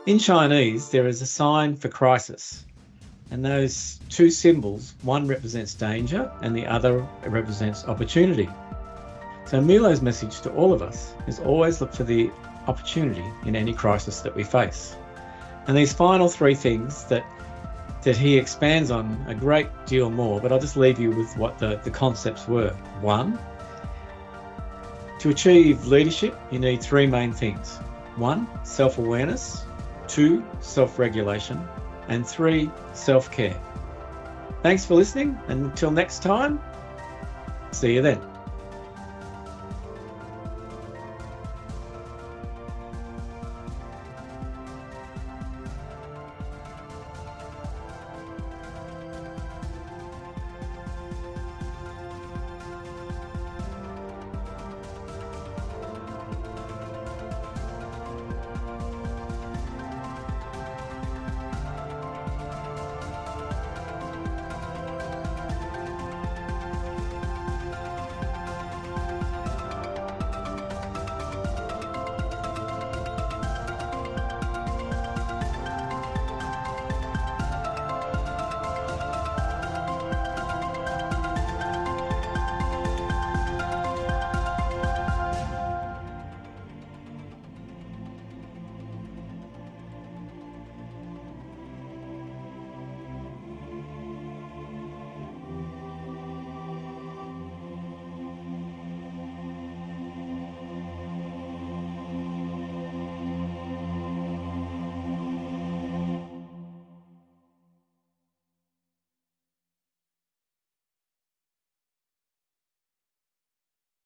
In Chinese, there is a sign for crisis, and those two symbols, one represents danger and the other represents opportunity. So Milo's message to all of us is always look for the opportunity in any crisis that we face. And these final three things that that he expands on a great deal more, but I'll just leave you with what the, the concepts were. One, to achieve leadership, you need three main things. One, self awareness. Two, self regulation. And three, self care. Thanks for listening. Until next time, see you then.